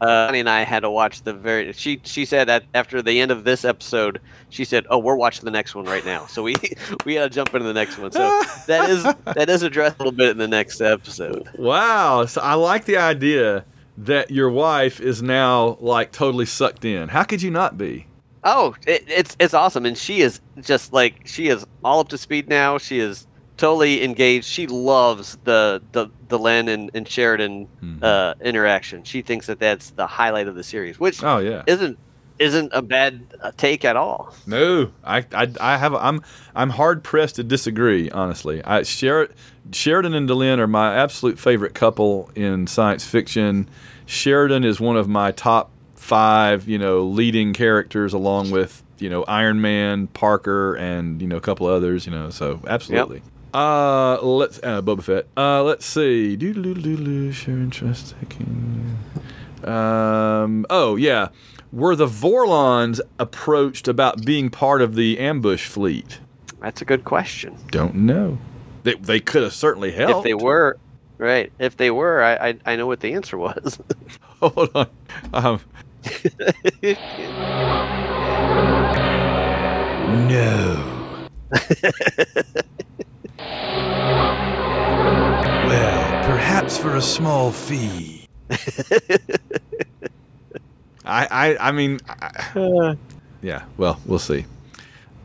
Speaker 3: uh, and I had to watch the very. She she said that after the end of this episode, she said, "Oh, we're watching the next one right now." So we we got to jump into the next one. So that is that is addressed a little bit in the next episode.
Speaker 1: Wow. So I like the idea that your wife is now like totally sucked in. How could you not be?
Speaker 3: Oh, it, it's it's awesome, and she is just like she is all up to speed now. She is totally engaged. She loves the the Delenn and, and Sheridan
Speaker 1: Mhm.
Speaker 3: uh, interaction. She thinks that that's the highlight of the series, which
Speaker 1: Oh yeah.
Speaker 3: isn't isn't a bad uh, take at all.
Speaker 1: No, I, I, I have. I'm, I'm hard pressed to disagree. Honestly, I Sher- Sheridan and Delenn are my absolute favorite couple in science fiction. Sheridan is one of my top five, you know, leading characters, along with you know Iron Man, Parker, and you know a couple others. You know, so absolutely. Uh, let's uh, Boba Fett. Uh, let's see. Do do do do. Trust taking. Um. Oh yeah. Were the Vorlons approached about being part of the ambush fleet?
Speaker 3: That's a good question.
Speaker 1: Don't know. They they could have certainly helped.
Speaker 3: If they were, right? If they were, I I, I know what the answer was.
Speaker 1: Hold on. Um, no. Well, perhaps for a small fee. I, I, I mean, I, yeah. Well, we'll see.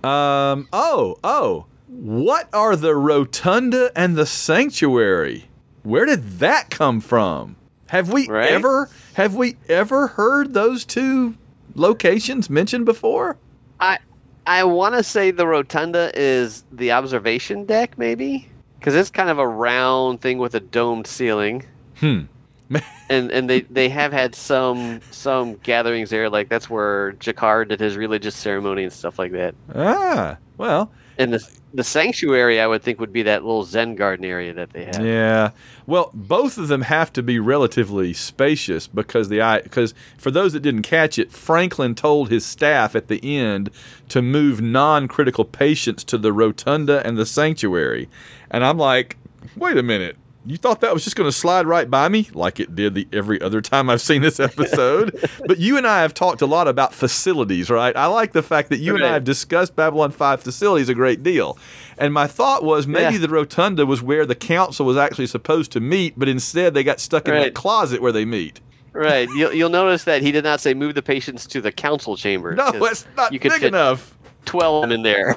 Speaker 1: Um. Oh. Oh. What are the rotunda and the sanctuary? Where did that come from? Have we
Speaker 3: Right?
Speaker 1: ever have we ever heard those two locations mentioned before?
Speaker 3: I I want to say the rotunda is the observation deck, maybe, because it's kind of a round thing with a domed ceiling.
Speaker 1: Hmm.
Speaker 3: and and they they have had some some gatherings there, like that's where G'Kar did his religious ceremony and stuff like that.
Speaker 1: Ah. Well.
Speaker 3: And the the sanctuary, I would think, would be that little Zen garden area that they have.
Speaker 1: Yeah. Well, both of them have to be relatively spacious because the because for those that didn't catch it, Franklin told his staff at the end to move non-critical patients to the rotunda and the sanctuary. And I'm like, "Wait a minute. You thought that was just going to slide right by me like it did the every other time I've seen this episode?" but you and I have talked a lot about facilities, right? I like the fact that you and I have discussed Babylon 5 facilities a great deal. And my thought was maybe
Speaker 3: Yeah.
Speaker 1: the rotunda was where the council was actually supposed to meet, but instead they got stuck in that closet where they meet.
Speaker 3: Right. You'll, you'll notice that he did not say move the patients to the council chamber.
Speaker 1: No, that's not
Speaker 3: you could
Speaker 1: big enough.
Speaker 3: Twelve in there.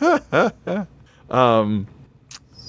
Speaker 1: Um,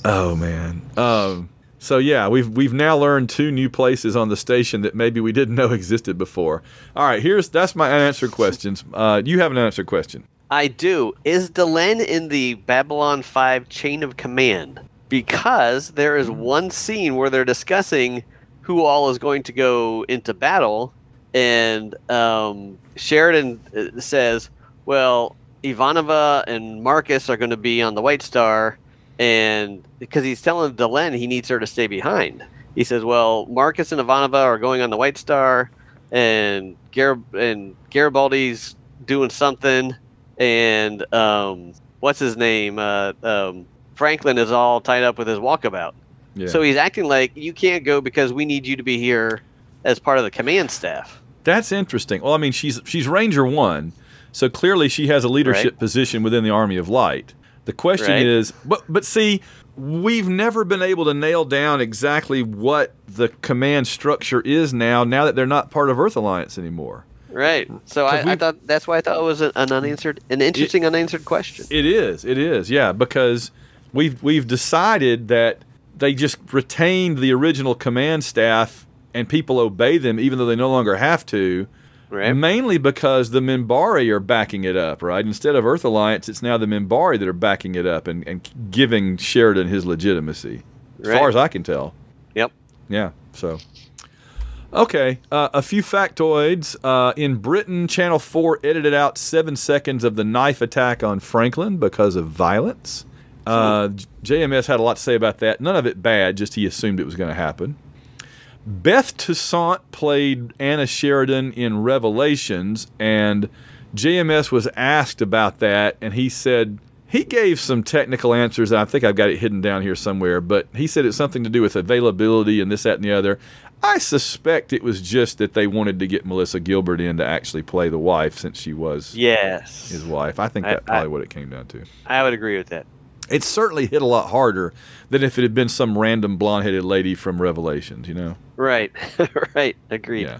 Speaker 1: oh man. Um, so yeah, we've we've now learned two new places on the station that maybe we didn't know existed before. All right, here's that's my unanswered questions. Uh, you have an unanswered question.
Speaker 3: I do. Is Delenn in the Babylon 5 chain of command? Because there is one scene where they're discussing who all is going to go into battle, and um, Sheridan uh, says, Well, Ivanova and Marcus are going to be on the White Star, and because he's telling Delenn he needs her to stay behind. He says, Well, Marcus and Ivanova are going on the White Star, and, Gar- and Garibaldi's doing something and um, what's his name? Uh, um, Franklin is all tied up with his walkabout.
Speaker 1: Yeah.
Speaker 3: So he's acting like you can't go because we need you to be here as part of the command staff.
Speaker 1: That's interesting. Well, I mean, she's she's Ranger One, so clearly she has a leadership
Speaker 3: Right.
Speaker 1: position within the Army of Light. The question
Speaker 3: Right.
Speaker 1: is, but but see, we've never been able to nail down exactly what the command structure is now. Now that they're not part of Earth Alliance anymore,
Speaker 3: Right. So I, I
Speaker 1: we've-
Speaker 3: thought that's why I thought it was an, an unanswered, an interesting unanswered question.
Speaker 1: it is. It is. Yeah, because we've we've decided that they just retained the original command staff and people obey them even though they no longer have to.
Speaker 3: Right.
Speaker 1: Mainly because the Minbari are backing it up, right? Instead of Earth Alliance, it's now the Minbari that are backing it up and, and giving Sheridan his legitimacy, as far as I can tell.
Speaker 3: Yep.
Speaker 1: Yeah, so. Okay, uh, a few factoids. Uh, in Britain, Channel 4 edited out seven seconds of the knife attack on Franklin because of violence. Uh, JMS had a lot to say about that. None of it bad, just he assumed it was going to happen. Beth Toussaint played Anna Sheridan in Revelations, and JMS was asked about that, and he said he gave some technical answers. I think I've got it hidden down here somewhere, but he said it's something to do with availability and this, that, and the other. I suspect it was just that they wanted to get Melissa Gilbert in to actually play the wife since she was
Speaker 3: Yes.
Speaker 1: his wife. I think that's probably
Speaker 3: I-
Speaker 1: what it came down to.
Speaker 3: I would agree with that.
Speaker 1: It certainly hit a lot harder than if it had been some random blonde headed lady from Revelations, you know?
Speaker 3: Right. right. Agreed.
Speaker 1: Yeah.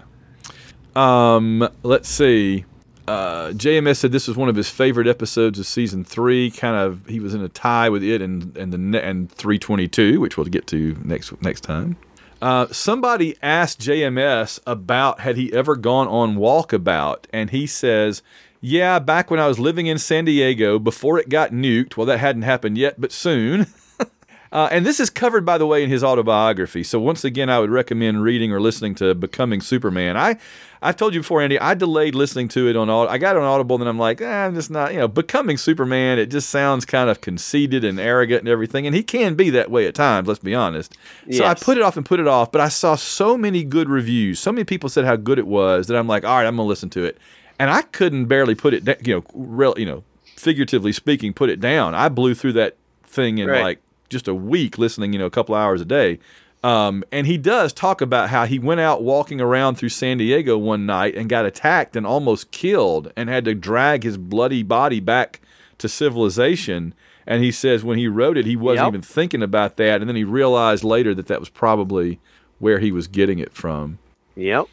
Speaker 1: Um, let's see. Uh, JMS said this was one of his favorite episodes of season three. Kind of, he was in a tie with it and and the and 322, which we'll get to next next time. Uh, somebody asked JMS about had he ever gone on Walkabout, and he says, "Yeah, back when I was living in San Diego before it got nuked. Well, that hadn't happened yet, but soon." Uh, and this is covered, by the way, in his autobiography. So once again, I would recommend reading or listening to "Becoming Superman." I, I've told you before, Andy. I delayed listening to it on. I got it on Audible, and then I'm like, eh, I'm just not. You know, "Becoming Superman." It just sounds kind of conceited and arrogant and everything, and he can be that way at times. Let's be honest. So I put it off and put it off, but I saw so many good reviews. So many people said how good it was that I'm like, all right, I'm gonna listen to it, and I couldn't barely put it. Da- you know, real. You know, figuratively speaking, put it down. I blew through that thing in
Speaker 3: Right.
Speaker 1: like just a week listening, you know, a couple hours a day. Um, and he does talk about how he went out walking around through San Diego one night and got attacked and almost killed and had to drag his bloody body back to civilization. And he says when he wrote it, he wasn't
Speaker 3: Yep.
Speaker 1: even thinking about that. And then he realized later that that was probably where he was getting it from.
Speaker 3: Yep.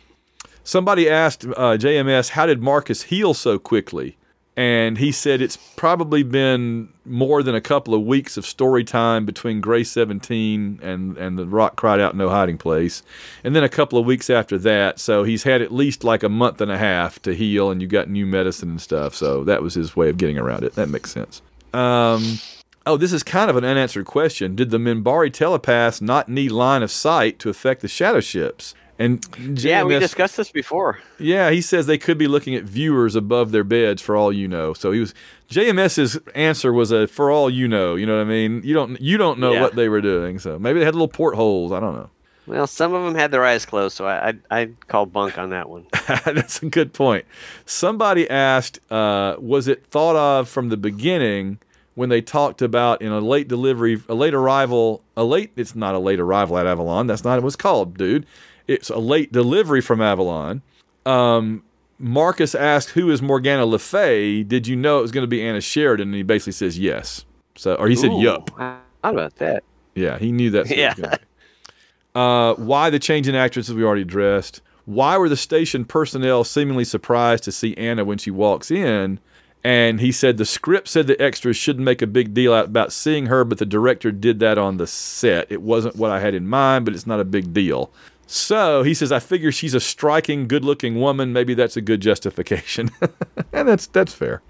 Speaker 1: Somebody asked uh, JMS, how did Marcus heal so quickly? And he said it's probably been more than a couple of weeks of story time between Grey 17 and, and the Rock Cried Out No Hiding Place. And then a couple of weeks after that. So he's had at least like a month and a half to heal, and you got new medicine and stuff. So that was his way of getting around it. That makes sense. Um, oh, this is kind of an unanswered question. Did the Minbari telepaths not need line of sight to affect the shadow ships? And
Speaker 3: Yeah, we discussed this before.
Speaker 1: yeah, he says they could be looking at viewers above their beds for all you know. So he was JMS's answer was a for all you know. You know what I mean? You don't you don't know
Speaker 3: Yeah.
Speaker 1: what they were doing. So maybe they had little portholes. I don't know.
Speaker 3: Well, some of them had their eyes closed, so I I, I call bunk on that one.
Speaker 1: That's a good point. Somebody asked, uh, was it thought of from the beginning when they talked about in a late delivery, a late arrival, a late? It's not a late arrival at Avalon. That's not what was called, dude. It's a late delivery from Avalon. Um, Marcus asked, "Who is Morgana Le Fay? Did you know it was going to be Anna Sheridan?" And he basically says yes. So, or he said,
Speaker 3: Ooh,
Speaker 1: "Yup."
Speaker 3: How about that?
Speaker 1: Yeah, he knew that.
Speaker 3: Yeah.
Speaker 1: it was gonna be. Uh, why the change in actresses we already addressed. Why were the station personnel seemingly surprised to see Anna when she walks in? And he said the script said the extras shouldn't make a big deal out about seeing her, but the director did that on the set. It wasn't what I had in mind, but it's not a big deal. So he says, I figure she's a striking, good-looking woman. Maybe that's a good justification, and that's that's fair.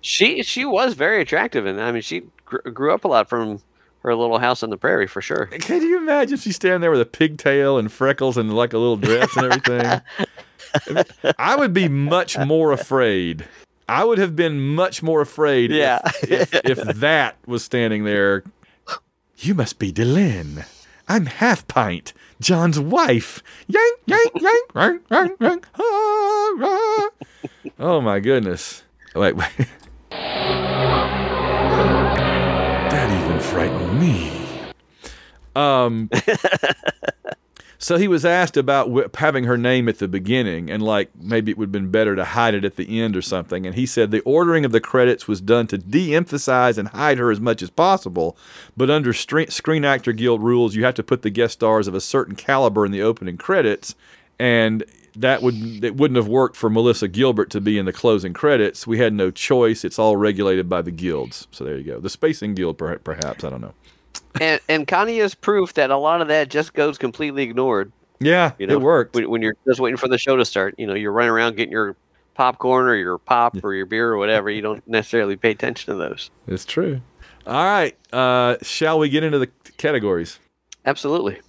Speaker 3: She she was very attractive, and I mean she gr- grew up a lot from her little house on the prairie for sure.
Speaker 1: Can you imagine she's standing there with a pigtail and freckles and like a little dress and everything? I would be much more afraid. I would have been much more afraid
Speaker 3: Yeah.
Speaker 1: if, if, if that was standing there. You must be Delenn. I'm Half Pint, John's wife. Yank, yank, yank, yank, yank, yank. Ah, ah. Oh my goodness. Wait, wait. That even frightened me. Um, so he was asked about having her name at the beginning, and like maybe it would have been better to hide it at the end or something. And he said the ordering of the credits was done to de-emphasize and hide her as much as possible. But under Screen Actor Guild rules, you have to put the guest stars of a certain caliber in the opening credits, and that would it wouldn't have worked for Melissa Gilbert to be in the closing credits. We had no choice. It's all regulated by the guilds. So there you go. The Spacing Guild, perhaps. I don't know.
Speaker 3: And and Connie is proof that a lot of that just goes completely ignored.
Speaker 1: Yeah,
Speaker 3: You know,
Speaker 1: it worked.
Speaker 3: when, when you're just waiting for the show to start. You know, you're running around getting your popcorn or your pop or your beer or whatever. You don't necessarily pay attention to those.
Speaker 1: It's true. All right. Uh, shall we get into the categories?
Speaker 3: Absolutely.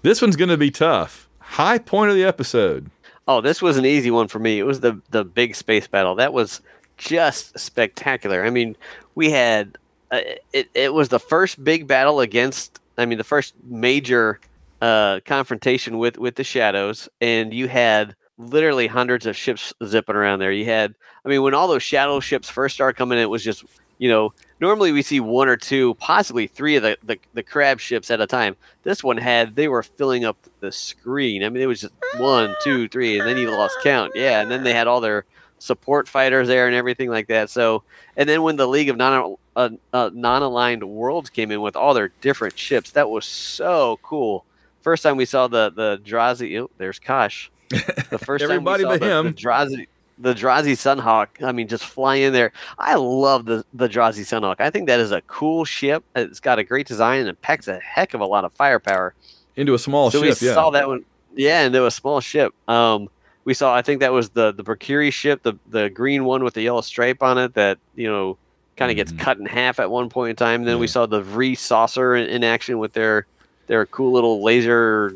Speaker 1: This one's going to be tough. High point of the episode.
Speaker 3: Oh, this was an easy one for me. It was the the big space battle. That was just spectacular. I mean, we had uh, it. It was the first big battle against. I mean, the first major uh, confrontation with with the shadows, and you had literally hundreds of ships zipping around there. You had. I mean, when all those shadow ships first started coming, in, it was just you know, normally we see one or two, possibly three of the, the, the crab ships at a time. This one had, they were filling up the screen. I mean, it was just one, two, three, and then you lost count. Yeah. And then they had all their support fighters there and everything like that. So, and then when the League of non uh, uh, non-aligned worlds came in with all their different ships, that was so cool. First time we saw the the Drazi, oh, there's Kosh. The first
Speaker 1: Everybody
Speaker 3: time we
Speaker 1: but
Speaker 3: saw the,
Speaker 1: him.
Speaker 3: the Drazi, the Drazi Sunhawk. I mean, just fly in there. I love the the Drazi Sunhawk. I think that is a cool ship. It's got a great design and it packs a heck of a lot of firepower
Speaker 1: Into a small
Speaker 3: so
Speaker 1: ship,
Speaker 3: we
Speaker 1: yeah.
Speaker 3: saw that one. Yeah, was a small ship. Um, we saw. I think that was the the Mercury ship, the the green one with the yellow stripe on it. That you know kind of gets
Speaker 1: Mhm.
Speaker 3: cut in half at one point in time. Then we saw the Vree saucer in, in action with their their cool little laser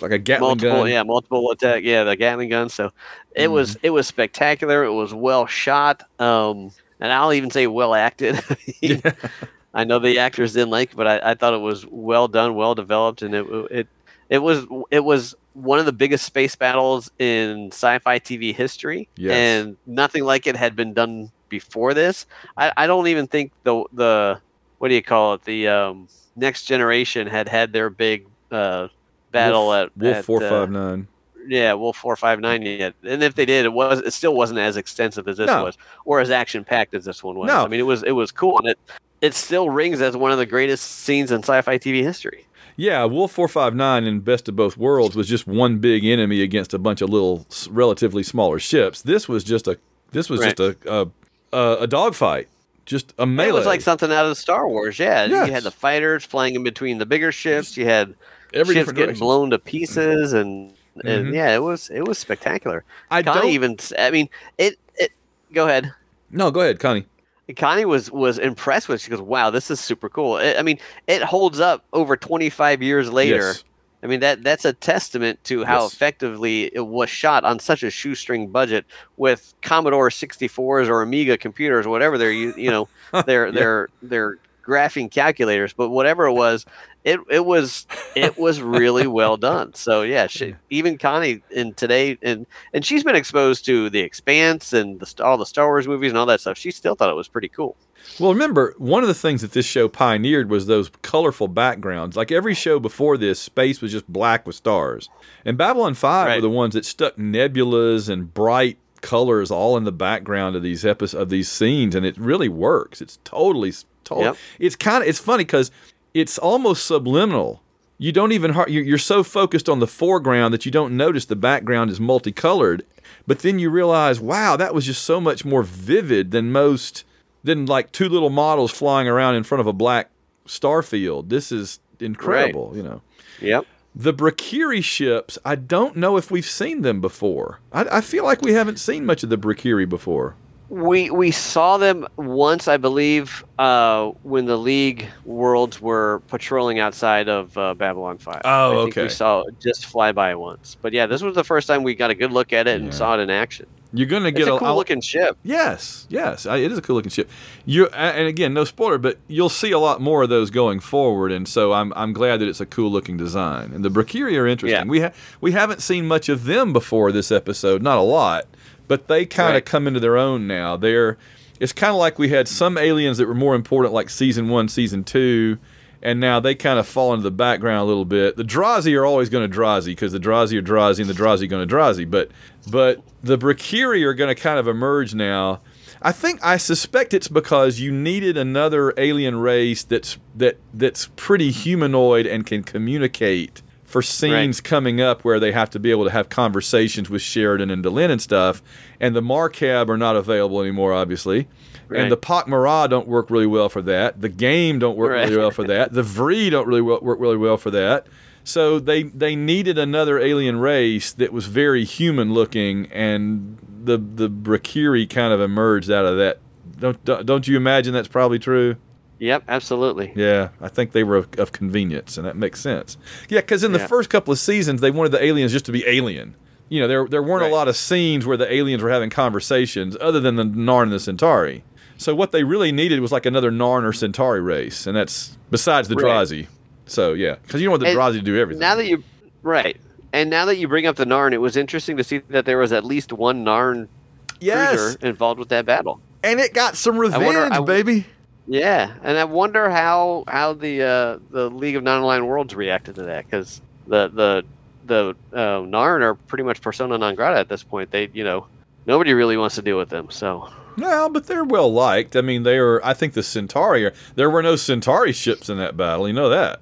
Speaker 1: like a Gatling
Speaker 3: multiple
Speaker 1: gun.
Speaker 3: yeah multiple attack yeah the Gatling gun. So it was
Speaker 1: Mm-hmm.
Speaker 3: it was spectacular. It was well shot. Um, and I'll even say well acted.
Speaker 1: Yeah.
Speaker 3: I know the actors didn't like, it, but I, I thought it was well done, well developed, and it it it was it was one of the biggest space battles in sci-fi TV history,
Speaker 1: Yes.
Speaker 3: and nothing like it had been done before this. I, I don't even think the the what do you call it the um, next generation had had their big uh, battle
Speaker 1: Wolf,
Speaker 3: at
Speaker 1: Wolf
Speaker 3: at,
Speaker 1: four
Speaker 3: uh,
Speaker 1: five nine.
Speaker 3: yeah, Wolf four five nine yet, and if they did, it was it still wasn't as extensive as this
Speaker 1: No.
Speaker 3: was, or as action packed as this one was.
Speaker 1: No.
Speaker 3: I mean, it was it was cool, and it it still rings as one of the greatest scenes in sci-fi TV history.
Speaker 1: Yeah, Wolf four five nine in Best of Both Worlds was just one big enemy against a bunch of little, relatively smaller ships. This was just a this was
Speaker 3: Right.
Speaker 1: just a a, a, dogfight, just a melee.
Speaker 3: It was like something out of Star Wars. Yeah, you had the fighters flying in between the bigger ships. You had
Speaker 1: Every
Speaker 3: ships getting blown to pieces, and and
Speaker 1: Mhm.
Speaker 3: yeah, it was it was spectacular.
Speaker 1: I
Speaker 3: Connie
Speaker 1: don't
Speaker 3: even, I mean, it it. Go ahead.
Speaker 1: no. Go ahead, Connie.
Speaker 3: Connie was was impressed with. it. She goes, "Wow, this is super cool." I I mean, it holds up over 25 years later.
Speaker 1: Yes.
Speaker 3: I mean that that's a testament to how
Speaker 1: Yes.
Speaker 3: effectively it was shot on such a shoestring budget with Commodore 64s or Amiga computers, whatever they're u- you know their
Speaker 1: Yeah.
Speaker 3: their their graphing calculators, but whatever it was, it it was it was really well done. So yeah, she, even Connie in today and and she's been exposed to the Expanse and the, all the Star Wars movies and all that stuff. She still thought it was pretty cool.
Speaker 1: Well, remember, one of the things that this show pioneered was those colorful backgrounds. Like every show before this, space was just black with stars. And Babylon 5 were the ones that stuck nebulas and bright colors all in the background of these episodes of these scenes and it really works. It's totally totally
Speaker 3: Yep.
Speaker 1: It's kind of it's funny cuz it's almost subliminal. You don't even you're, you're so focused on the foreground that you don't notice the background is multicolored. But then you realize, wow, that was just so much more vivid than most than like two little models flying around in front of a black star field. This is incredible, you know.
Speaker 3: Yep.
Speaker 1: The Brakiri ships, I don't know if we've seen them before. I, I feel like we haven't seen much of the Brakiri before.
Speaker 3: We we saw them once, I believe, uh, when the League Worlds were patrolling outside of uh, Babylon Five.
Speaker 1: Oh,
Speaker 3: I think
Speaker 1: okay.
Speaker 3: We saw it just fly by once, but yeah, this was the first time we got a good look at it and saw it in action.
Speaker 1: You're gonna
Speaker 3: It's
Speaker 1: get
Speaker 3: a cool
Speaker 1: I'll-
Speaker 3: looking ship.
Speaker 1: Yes, yes, I- it is a cool looking ship. You and again, no spoiler, but you'll see a lot more of those going forward, and so I'm I'm glad that it's a cool looking design. And the Brakiri are interesting.
Speaker 3: Yeah.
Speaker 1: We ha- we haven't seen much of them before this episode, not a lot, but they kind of
Speaker 3: Right.
Speaker 1: come into their own now. They're it's kind of like we had some aliens that were more important, like season one, season two. And now they kind of fall into the background a little bit. The Drazi are always going to Drazi because the Drazi are Drazi and the Drazi going to Drazi. But but the Brakiri are going to kind of emerge now. I think I suspect it's because you needed another alien race that's that that's pretty humanoid and can communicate for scenes coming up where they have to be able to have conversations with Sheridan and Delenn and stuff. And the Marcab are not available anymore, obviously.
Speaker 3: Right.
Speaker 1: And the Pak don't work really well for that. The Gaim don't work
Speaker 3: Right.
Speaker 1: really well for that. The Vree don't really wo- work really well for that. So they they needed another alien race that was very human looking, and the the Brakiri kind of emerged out of that. Don't don't you imagine that's probably true?
Speaker 3: Yep, absolutely.
Speaker 1: Yeah, I think they were of, of convenience, and that makes sense. Yeah, because in the
Speaker 3: Yeah.
Speaker 1: first couple of seasons, they wanted the aliens just to be alien. You know, there there weren't
Speaker 3: Right.
Speaker 1: a lot of scenes where the aliens were having conversations, other than the Narn and the Centauri. So what they really needed was like another Narn or Centauri race, and that's besides the
Speaker 3: Right.
Speaker 1: Drazi. So yeah, because you don't want the
Speaker 3: And
Speaker 1: Drazi to do everything.
Speaker 3: Now that you right, and now that you bring up the Narn, it was interesting to see that there was at least one Narn
Speaker 1: yes,
Speaker 3: cruiser involved with that battle.
Speaker 1: and it got some revenge,
Speaker 3: wonder- I-
Speaker 1: baby.
Speaker 3: Yeah, and I wonder how how the uh, the League of Non-Aligned Worlds reacted to that because the the the uh, Narn are pretty much persona non grata at this point. They you know nobody really wants to deal with them. So
Speaker 1: No, but they're well liked. I mean, they are. I think the Centauri. Are, there were no Centauri ships in that battle. You know that.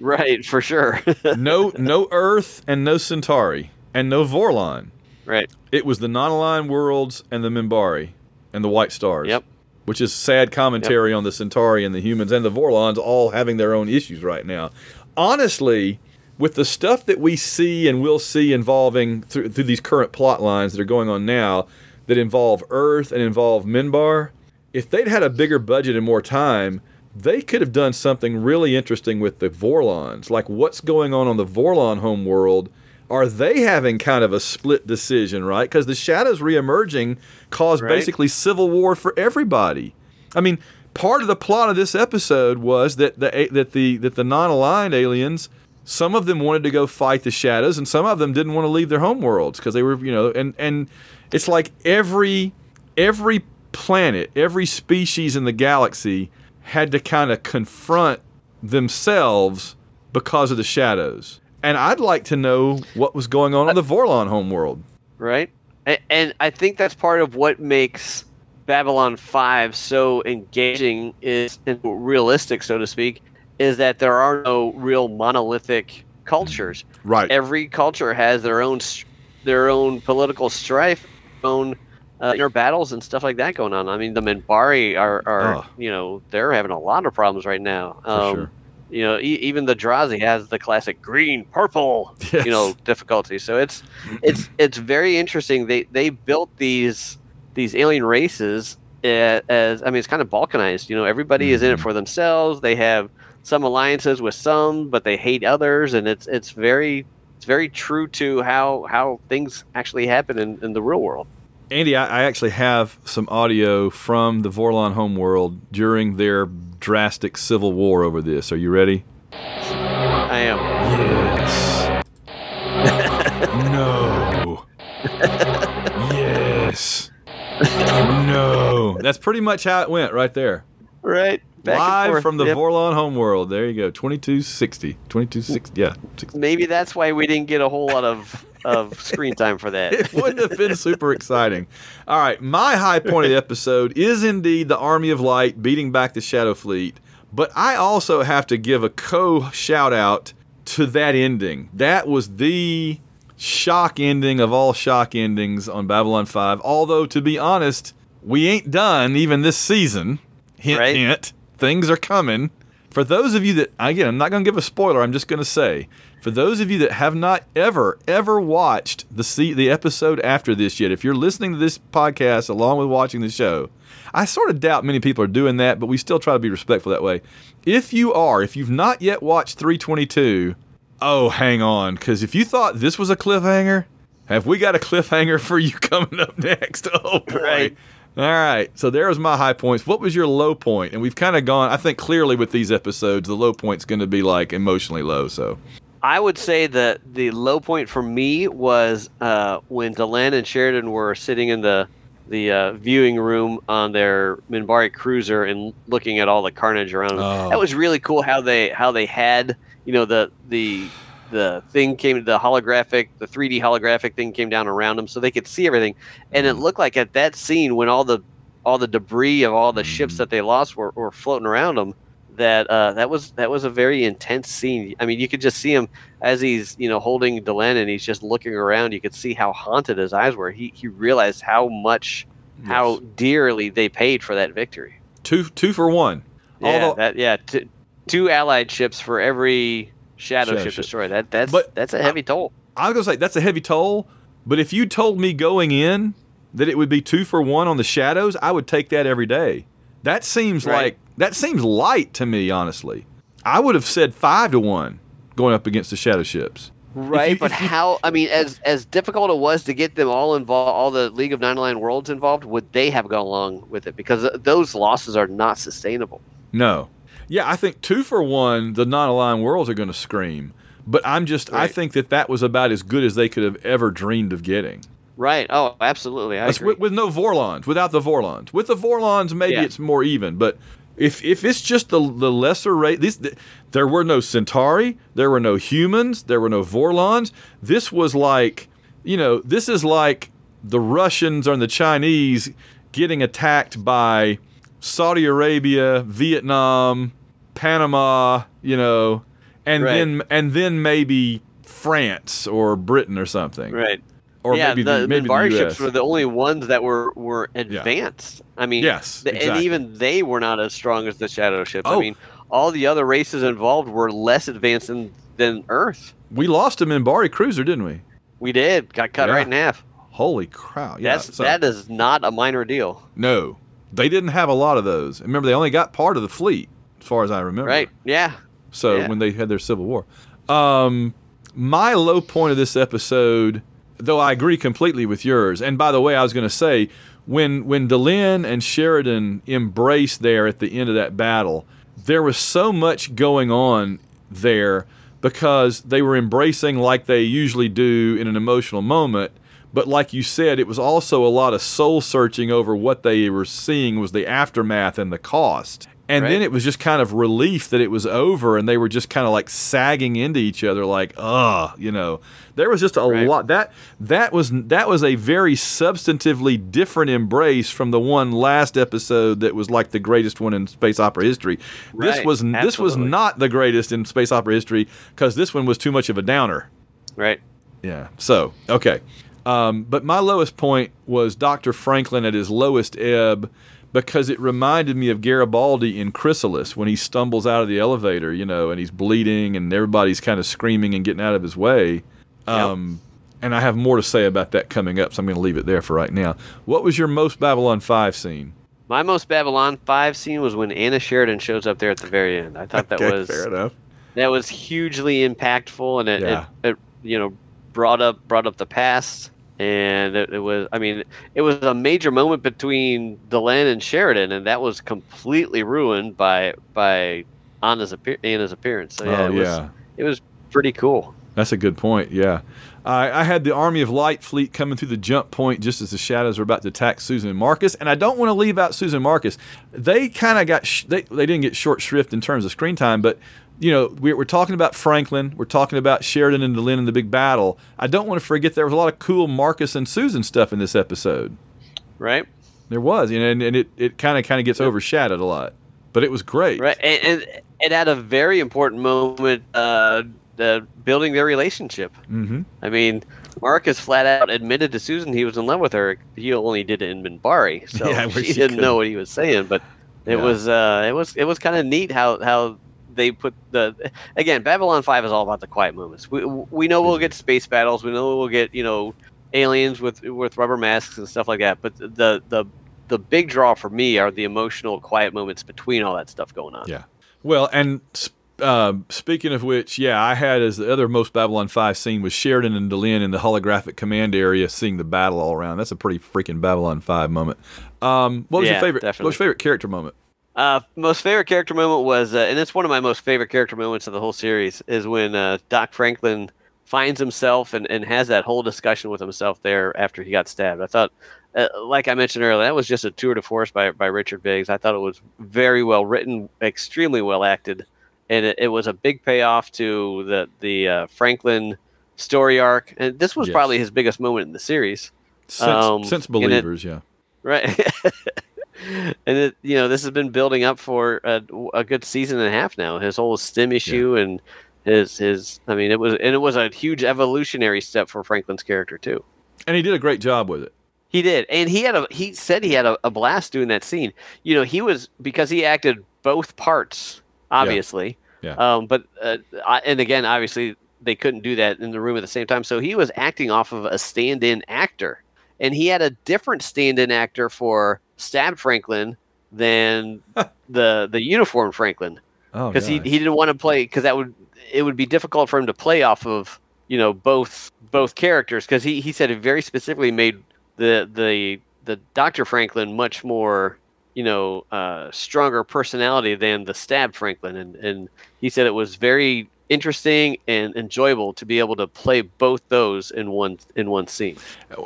Speaker 3: right for sure.
Speaker 1: No, no Earth and no Centauri and no Vorlon.
Speaker 3: right.
Speaker 1: It was the non-aligned worlds and the Minbari and the White Stars.
Speaker 3: Yep.
Speaker 1: Which is sad commentary on the Centauri and the humans and the Vorlons all having their own issues right now. Honestly, with the stuff that we see and will see involving through, through these current plot lines that are going on now that involve Earth and involve Minbar, if they'd had a bigger budget and more time, they could have done something really interesting with the Vorlons. Like what's going on on the Vorlon homeworld are they having kind of a split decision, right? Because the shadows reemerging caused
Speaker 3: Right.
Speaker 1: basically civil war for everybody. I mean, part of the plot of this episode was that the that the that the non-aligned aliens, some of them wanted to go fight the shadows, and some of them didn't want to leave their homeworlds because they were, you know, and and it's like every every planet, every species in the galaxy had to kind of confront themselves because of the shadows. And I'd like to know what was going on in the Vorlon homeworld.
Speaker 3: right? And, and I think that's part of what makes Babylon 5 so engaging is and realistic, so to speak, is that there are no real monolithic cultures.
Speaker 1: Right.
Speaker 3: Every culture has their own their own political strife, own uh, inner battles and stuff like that going on. I mean, the Minbari are, are you know, they're having a lot of problems right now.
Speaker 1: For
Speaker 3: Um,
Speaker 1: sure.
Speaker 3: You know, e- even the Drazi has the classic green, purple,
Speaker 1: Yes.
Speaker 3: you know, difficulty. So it's it's it's very interesting. They they built these these alien races as I mean, it's kind of balkanized. You know, everybody is in it
Speaker 1: Mhm.
Speaker 3: for themselves. They have some alliances with some, but they hate others, and it's it's very it's very true to how how things actually happen in, in the real world.
Speaker 1: Andy, I, I actually have some audio from the Vorlon homeworld during their drastic civil war over this. Are you ready?
Speaker 3: I am.
Speaker 1: Yes. no. yes. No. That's pretty much how it went right there.
Speaker 3: Right. Back
Speaker 1: Live from the
Speaker 3: Yep.
Speaker 1: Vorlon homeworld. There you go. 2260. 2260. Yeah. 60.
Speaker 3: Maybe that's why we didn't get a whole lot of of screen time for that.
Speaker 1: it wouldn't have been super exciting. All right, my high point of the episode is indeed the Army of Light beating back the Shadow Fleet, but I also have to give a co shout out to that ending. That was the shock ending of all shock endings on Babylon 5. Although, to be honest, we ain't done even this season. Hint,
Speaker 3: Right.
Speaker 1: hint. Things are coming. For those of you that, again, I'm not going to give a spoiler, I'm just going to say, for those of you that have not ever, ever watched the the episode after this yet, if you're listening to this podcast along with watching the show, I sort of doubt many people are doing that, but we still try to be respectful that way. If you are, if you've not yet watched 322, oh, hang on, because if you thought this was a cliffhanger, have we got a cliffhanger for you coming up next? Oh, boy.
Speaker 3: Right.
Speaker 1: All right. So there was my high points. What was your low point? And we've kind of gone, I think clearly with these episodes, the low point's going to be like emotionally low. So,
Speaker 3: I would say that the low point for me was uh, when Delenn and Sheridan were sitting in the the uh, viewing room on their Minbari cruiser and looking at all the carnage around them.
Speaker 1: Oh.
Speaker 3: That was really cool how they how they had you know the the the thing came the holographic the 3D holographic thing came down around them so they could see everything and it looked like at that scene when all the all the debris of all the ships
Speaker 1: Mhm.
Speaker 3: that they lost were, were floating around them that uh, that was that was a very intense scene. I mean, you could just see him as he's you know holding Delenn and he's just looking around. You could see how haunted his eyes were. He he realized how much how dearly they paid for that victory.
Speaker 1: two two for one.
Speaker 3: Yeah,
Speaker 1: Although-
Speaker 3: that yeah, t- two allied ships for every shadow,
Speaker 1: Shadow
Speaker 3: ship. That that's
Speaker 1: But-
Speaker 3: that's a heavy toll.
Speaker 1: I was going to say that's a heavy toll, but if you told me going in that it would be two for one on the shadows, I would take that every day. That seems
Speaker 3: Right.
Speaker 1: like that seems light to me, honestly. I would have said five to one going up against the shadow ships.
Speaker 3: Right,
Speaker 1: you-
Speaker 3: but how? I mean, as as difficult it was to get them all involved, all the League of Nine Nine Worlds involved, would they have gone along with it? Because those losses are not sustainable.
Speaker 1: No. Yeah, I think two for one, the non aligned worlds are going to scream. But I'm just, I think that that was about as good as they could have ever dreamed of getting.
Speaker 3: Right. Oh, absolutely. I agree.
Speaker 1: with, with no Vorlons, without the Vorlons. With the Vorlons, maybe
Speaker 3: Yeah.
Speaker 1: it's more even. But if if it's just the the lesser race, these th- there were no Centauri, there were no humans, there were no Vorlons. This was like, you know, this is like the Russians or the Chinese getting attacked by Saudi Arabia, Vietnam, Panama, you know, and
Speaker 3: Right.
Speaker 1: then and then maybe France or Britain or something,
Speaker 3: right.
Speaker 1: or
Speaker 3: yeah,
Speaker 1: maybe
Speaker 3: the,
Speaker 1: the, maybe the
Speaker 3: ships were the only ones that were were advanced. I mean,
Speaker 1: Yes, exactly.
Speaker 3: and even they were not as strong as the shadow ships.
Speaker 1: Oh.
Speaker 3: I mean, all the other races involved were less advanced than than Earth.
Speaker 1: We lost the Minbari Cruiser, didn't we?
Speaker 3: We did got cut
Speaker 1: Yeah.
Speaker 3: right in half.
Speaker 1: Holy crap! Yeah,
Speaker 3: That's
Speaker 1: so-
Speaker 3: that is not a minor deal,
Speaker 1: no, they didn't have a lot of those. Remember, they only got part of the fleet, as far as I remember.
Speaker 3: right? Yeah,
Speaker 1: So
Speaker 3: Yeah.
Speaker 1: when they had their civil war, um, my low point of this episode, though I agree completely with yours. And by the way, I was going to say when when Delenn and Sheridan embraced there at the end of that battle, there was so much going on there because they were embracing like they usually do in an emotional moment. But like you said, it was also a lot of soul searching over what they were seeing was the aftermath and the cost. And then it was just kind of relief that it was over and they were just kind of like sagging into each other like, ugh, you know. There was just a
Speaker 3: Right.
Speaker 1: lot that that was that was a very substantively different embrace from the one last episode that was like the greatest one in space opera history. This
Speaker 3: Right.
Speaker 1: was this was not the greatest in space opera history cuz this one was too much of a downer.
Speaker 3: right.
Speaker 1: Yeah. So, okay. Um, but my lowest point was Dr. Franklin at his lowest ebb because it reminded me of Garibaldi in Chrysalis when he stumbles out of the elevator, you know, and he's bleeding and everybody's kind of screaming and getting out of his way. Um, And I have more to say about that coming up, so I'm going to leave it there for right now. What was your most Babylon 5 scene?
Speaker 3: My most Babylon Five scene was when Anna Sheridan shows up there at the very end. I thought that
Speaker 1: Okay,
Speaker 3: was
Speaker 1: fair enough.
Speaker 3: that was hugely impactful, and it,
Speaker 1: Yeah.
Speaker 3: it, it you know brought up brought up the past, and it, it was I mean it was a major moment between Delenn and Sheridan, and that was completely ruined by by Anna's appear- Anna's appearance. So yeah,
Speaker 1: oh,
Speaker 3: it was
Speaker 1: yeah.
Speaker 3: it was pretty cool.
Speaker 1: That's a good point. Yeah, I, I had the Army of Light fleet coming through the jump point just as the shadows were about to attack Susan and Marcus, and I don't want to leave out Susan and Marcus. They kind of got sh- they they didn't get short shrift in terms of screen time, but you know we're, we're talking about Franklin, we're talking about Sheridan and Delenn in the big battle. I don't want to forget there was a lot of cool Marcus and Susan stuff in this episode.
Speaker 3: Right,
Speaker 1: There was, you know, and, and it it kind of kind of gets overshadowed a lot, but it was great.
Speaker 3: right, and, and it had a very important moment, uh, the building their relationship.
Speaker 1: Mm-hmm.
Speaker 3: I mean, Marcus flat out admitted to Susan he was in love with her. He only did it in Minbari, so
Speaker 1: Yeah,
Speaker 3: she didn't know what he was saying. But it
Speaker 1: Yeah.
Speaker 3: was uh, it was it was kind of neat how how they put the again Babylon Five is all about the quiet moments. We we know we'll get space battles. We know we'll get you know aliens with with rubber masks and stuff like that. But the the the big draw for me are the emotional quiet moments between all that stuff going on.
Speaker 1: Yeah. Well, and uh, speaking of which, yeah, I had as the other most Babylon 5 scene was Sheridan and Delenn in the holographic command area seeing the battle all around. That's a pretty freaking Babylon 5 moment. Um, what was your
Speaker 3: Yeah,
Speaker 1: favorite? What was your favorite character moment?
Speaker 3: Uh, most favorite character moment was, uh, and it's one of my most favorite character moments of the whole series, is when uh, Doc Franklin finds himself and, and has that whole discussion with himself there after he got stabbed. I thought, uh, like I mentioned earlier, that was just a tour de force by, by Richard Biggs. I thought it was very well written, extremely well acted, and it, it was a big payoff to the the uh, Franklin story arc. And this was
Speaker 1: Yes.
Speaker 3: probably his biggest moment in the series.
Speaker 1: Since,
Speaker 3: Um,
Speaker 1: since
Speaker 3: and it-
Speaker 1: Believers, yeah.
Speaker 3: Right. and it, you know, this has been building up for a, a good season and a half now. His whole stim issue and his his. I mean, it was and it was a huge evolutionary step for Franklin's character too.
Speaker 1: And he did a great job with it.
Speaker 3: He did, and he had a. He said he had a, a blast doing that scene. You know, he was because he acted both parts, obviously.
Speaker 1: Yeah.
Speaker 3: Um, but uh, I, and again, obviously, they couldn't do that in the room at the same time. So he was acting off of a stand-in actor, and he had a different stand-in actor for Stab Franklin than the the uniform Franklin.
Speaker 1: Oh,
Speaker 3: because he, he didn't want to play because that would it would be difficult for him to play off of you know both both characters because he, he said it very specifically made the the the Dr. Franklin much more you know uh, stronger personality than the stab Franklin. And and he said it was very interesting and enjoyable to be able to play both those in one in one scene.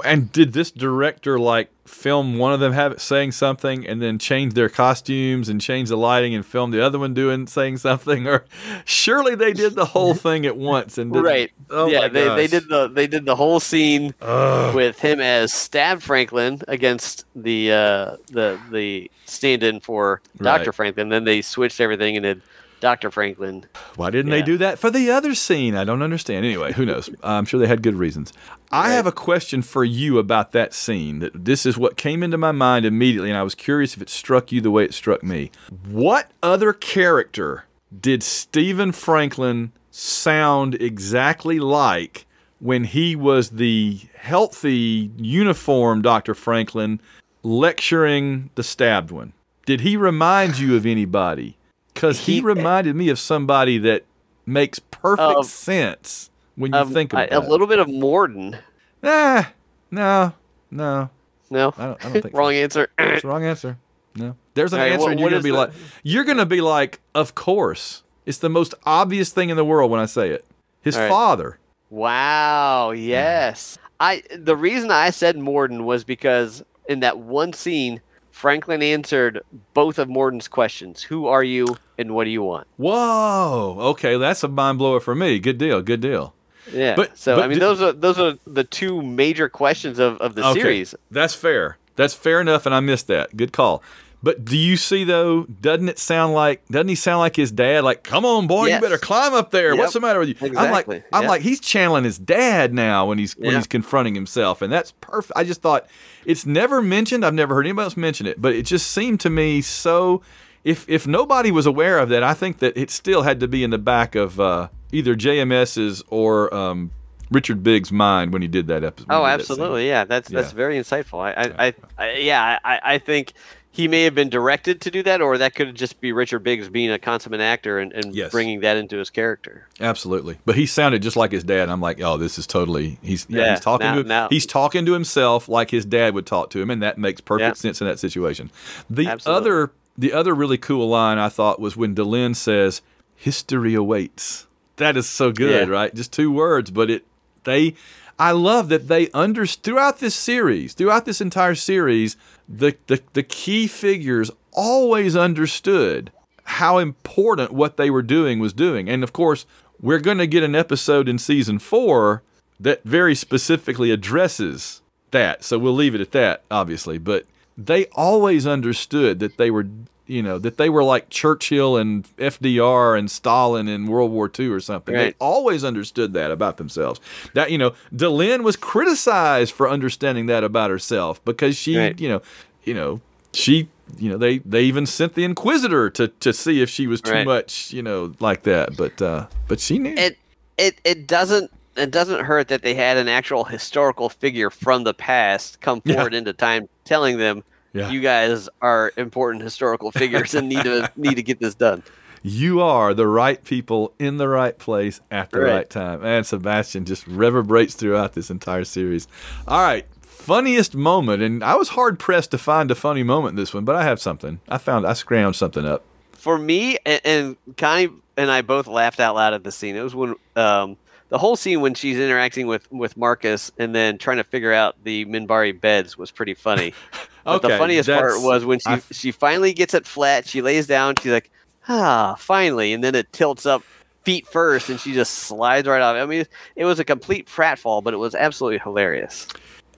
Speaker 1: And did this director like film one of them have it saying something and then change their costumes and change the lighting and film the other one doing saying something? Or surely they did the whole thing at once and did,
Speaker 3: right.
Speaker 1: Oh
Speaker 3: yeah,
Speaker 1: my
Speaker 3: they, they did the they did the whole scene
Speaker 1: Ugh.
Speaker 3: with him as Stab Franklin against the uh, the the stand-in for Doctor
Speaker 1: Right.
Speaker 3: Franklin. Then they switched everything and did Doctor Franklin.
Speaker 1: Why didn't they do that for the other scene? I don't understand. Anyway, who knows? I'm sure they had good reasons. I
Speaker 3: Right.
Speaker 1: have a question for you about that scene. That this is what came into my mind immediately, and I was curious if it struck you the way it struck me. What other character did Stephen Franklin sound exactly like when he was the healthy, uniform Dr. Franklin lecturing the stabbed one? Did he remind you of anybody? Because he,
Speaker 3: He-
Speaker 1: reminded me of somebody that makes perfect
Speaker 3: Of-
Speaker 1: sense when you
Speaker 3: Um,
Speaker 1: think
Speaker 3: I-
Speaker 1: about
Speaker 3: a little bit of Morden.
Speaker 1: Ah, no, no,
Speaker 3: No,
Speaker 1: I don't, I don't think so.
Speaker 3: wrong answer.
Speaker 1: That's wrong answer. No, there's an
Speaker 3: right,
Speaker 1: answer,
Speaker 3: what-
Speaker 1: and you're gonna be
Speaker 3: the-
Speaker 1: like, you're gonna be like, of course. It's the most obvious thing in the world when I say it. His
Speaker 3: right.
Speaker 1: father.
Speaker 3: Wow. Yes. I the reason I said Morden was because in that one scene, Franklin answered both of Morden's questions. Who are you and what do you want?
Speaker 1: Whoa. Okay, that's a mind blower for me. Good deal. Good deal.
Speaker 3: Yeah.
Speaker 1: But-
Speaker 3: so
Speaker 1: but
Speaker 3: I mean
Speaker 1: did-
Speaker 3: those are those are the two major questions of, of the
Speaker 1: Okay,
Speaker 3: series.
Speaker 1: That's fair. That's fair enough, and I missed that. Good call. But do you see though? Doesn't it sound like? Doesn't he sound like his dad? Like, come on, boy,
Speaker 3: Yes.
Speaker 1: you better climb up there.
Speaker 3: Yep.
Speaker 1: What's the matter with you? I'm
Speaker 3: Exactly.
Speaker 1: like, I'm like, he's channeling his dad now when he's when
Speaker 3: Yeah.
Speaker 1: he's confronting himself, and that's perfect. I just thought it's never mentioned. I've never heard anybody else mention it, but it just seemed to me so. If if nobody was aware of that, I think that it still had to be in the back of uh, either JMS's or um, Richard Biggs' mind when he did that episode.
Speaker 3: Oh, absolutely. Yeah, that's that's
Speaker 1: Yeah.
Speaker 3: very insightful. I, I, I, I yeah, I, I think he may have been directed to do that, or that could just be Richard Biggs being a consummate actor and, and
Speaker 1: Yes.
Speaker 3: bringing that into his character.
Speaker 1: Absolutely. But he sounded just like his dad. I'm like, oh, this is totally he's yeah,
Speaker 3: Yeah,
Speaker 1: he's talking
Speaker 3: now-
Speaker 1: to
Speaker 3: now-
Speaker 1: he's talking to himself like his dad would talk to him, and that makes perfect
Speaker 3: Yeah.
Speaker 1: sense in that situation. The
Speaker 3: Absolutely.
Speaker 1: other the other really cool line I thought was when Delenn says, History awaits. That is so good,
Speaker 3: Yeah.
Speaker 1: right? Just two words, but it they I love that they under throughout this series, throughout this entire series, the, the the key figures always understood how important what they were doing was doing. And of course, we're going to get an episode in season 4 that very specifically addresses that. So we'll leave it at that, obviously, but they always understood that they were you know that they were like Churchill and FDR and Stalin in World War II or something. They always understood that about themselves. That you know, Delenn was criticized for understanding that about herself because she,
Speaker 3: Right.
Speaker 1: you know, you know, she, you know, they they even sent the Inquisitor to to see if she was too
Speaker 3: Right.
Speaker 1: much, you know, like that. But uh but she knew.
Speaker 3: It it it doesn't it doesn't hurt that they had an actual historical figure from the past come
Speaker 1: Yeah.
Speaker 3: forward into time, telling them
Speaker 1: Yeah.
Speaker 3: you guys are important historical figures and need to need to get this done.
Speaker 1: you are the right people in the right place at the right,
Speaker 3: Right.
Speaker 1: time. And Sebastian just reverberates throughout this entire series. All right, funniest moment, and I was hard pressed to find a funny moment in this one, but I have something. I found I scrounged something up.
Speaker 3: for me and, and Connie and I both laughed out loud at the scene. It was when um, the whole scene when she's interacting with with Marcus and then trying to figure out the Minbari beds was pretty funny. But the funniest part was when she
Speaker 1: I-
Speaker 3: she finally gets it flat. She lays down. She's like, ah, finally, and then it tilts up feet first, and she just slides right off. I mean, it was a complete pratfall, but it was absolutely hilarious.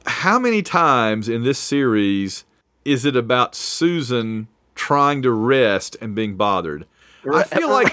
Speaker 1: how many times in this series is it about Susan trying to rest and being bothered? I feel like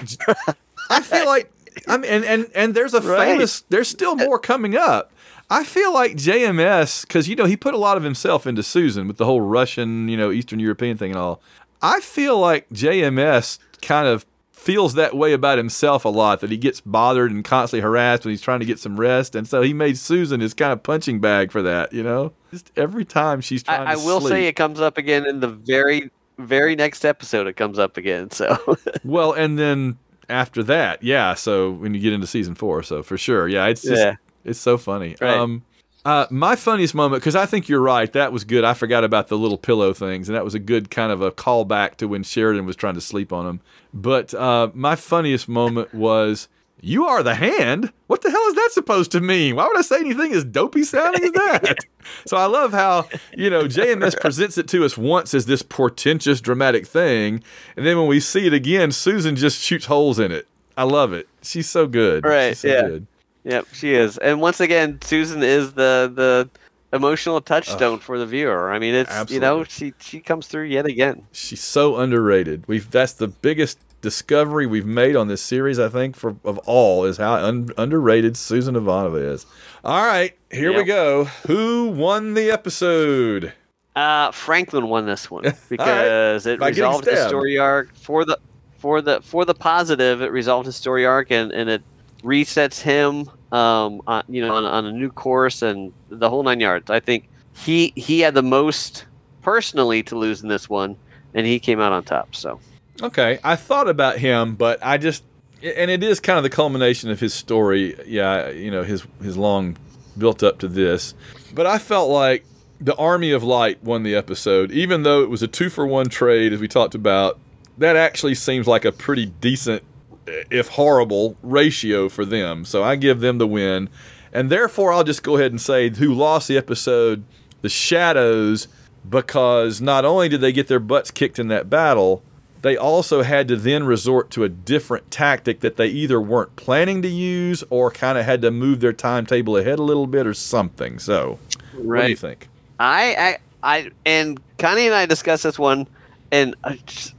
Speaker 1: I feel like I mean, and and and there's a
Speaker 3: Right.
Speaker 1: famous. There's still more coming up. I feel like JMS because you know he put a lot of himself into Susan with the whole Russian, you know, Eastern European thing and all. I feel like JMS kind of feels that way about himself a lot that he gets bothered and constantly harassed when he's trying to get some rest and so he made Susan his kind of punching bag for that you know just every time she's trying
Speaker 3: I, I will
Speaker 1: sleep.
Speaker 3: say it comes up again in the very very next episode. It comes up again. So
Speaker 1: Well, and then after that, yeah. So when you get into season four, so for sure, yeah, it's just
Speaker 3: Yeah.
Speaker 1: It's so funny.
Speaker 3: Right.
Speaker 1: Um, uh, my funniest moment because I think you're right. That was good. I forgot about the little pillow things, and that was a good kind of a callback to when Sheridan was trying to sleep on him. But uh, my funniest moment was You are the hand? What the hell is that supposed to mean? Why would I say anything as dopey sounding as that? so I love how, you know, JMS presents it to us once as this portentous, dramatic thing. And then when we see it again, Susan just shoots holes in it. I love it. She's so good.
Speaker 3: Right,
Speaker 1: She's so
Speaker 3: yeah.
Speaker 1: good.
Speaker 3: Yep, she is. And once again, Susan is the the emotional touchstone for the viewer. I mean, it's you know, she she comes through yet again.
Speaker 1: She's so underrated. We've that's the biggest discovery we've made on this series, I think, for of all is how un, underrated Susan Ivanova is. All right, here we go. Who won the episode?
Speaker 3: Uh, Franklin won this one because it
Speaker 1: By
Speaker 3: resolved his
Speaker 1: stabbed.
Speaker 3: story arc for the for the for the positive. It resolved his story arc and, and it resets him, um, on, you know, on, on a new course and the whole nine yards. I think he he had the most personally to lose in this one, and he came out on top. So
Speaker 1: Okay, I thought about him, but I just and it is kind of the culmination of his story. Yeah, you know, his his long built up to this. But I felt like the Army of Light won the episode, even though it was a two for one trade, as we talked about. That actually seems like a pretty decent, if horrible, ratio for them. So I give them the win. And therefore, I'll just go ahead and say who lost the episode, the Shadows, because not only did they get their butts kicked in that battle, they also had to then resort to a different tactic that they either weren't planning to use or kind of had to move their timetable ahead a little bit or something. So, what do you think?
Speaker 3: I, I, I, and Connie and I discussed this one, and uh,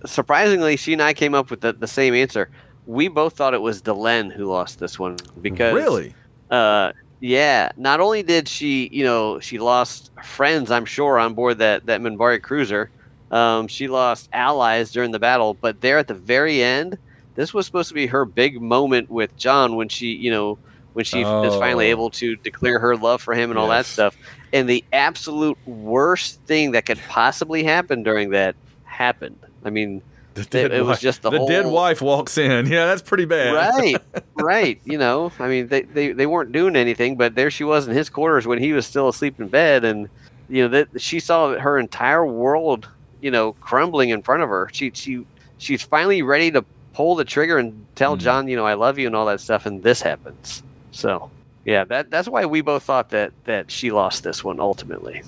Speaker 3: surprisingly, she and I came up with the, the same answer. We both thought it was Delenn who lost this one because
Speaker 1: really?
Speaker 3: uh, yeah. Not only did she, you know, she lost friends, I'm sure, on board that that Minbari cruiser. Um, she lost allies during the battle, but there at the very end, this was supposed to be her big moment with John when she, you know, when she is finally
Speaker 1: Oh.
Speaker 3: able to declare her love for him and all that stuff. And the absolute worst thing that could possibly happen during that happened. I mean, it- it was just the
Speaker 1: dead
Speaker 3: whole-
Speaker 1: wife walks in. Yeah, that's pretty bad.
Speaker 3: right right you know i mean they, they they weren't doing anything but there she was in his quarters when he was still asleep in bed and you know that she saw her entire world you know crumbling in front of her she she she's finally ready to pull the trigger and tell
Speaker 1: Mhm.
Speaker 3: john you know i love you and all that stuff and this happens so yeah that that's why we both thought that that she lost this one ultimately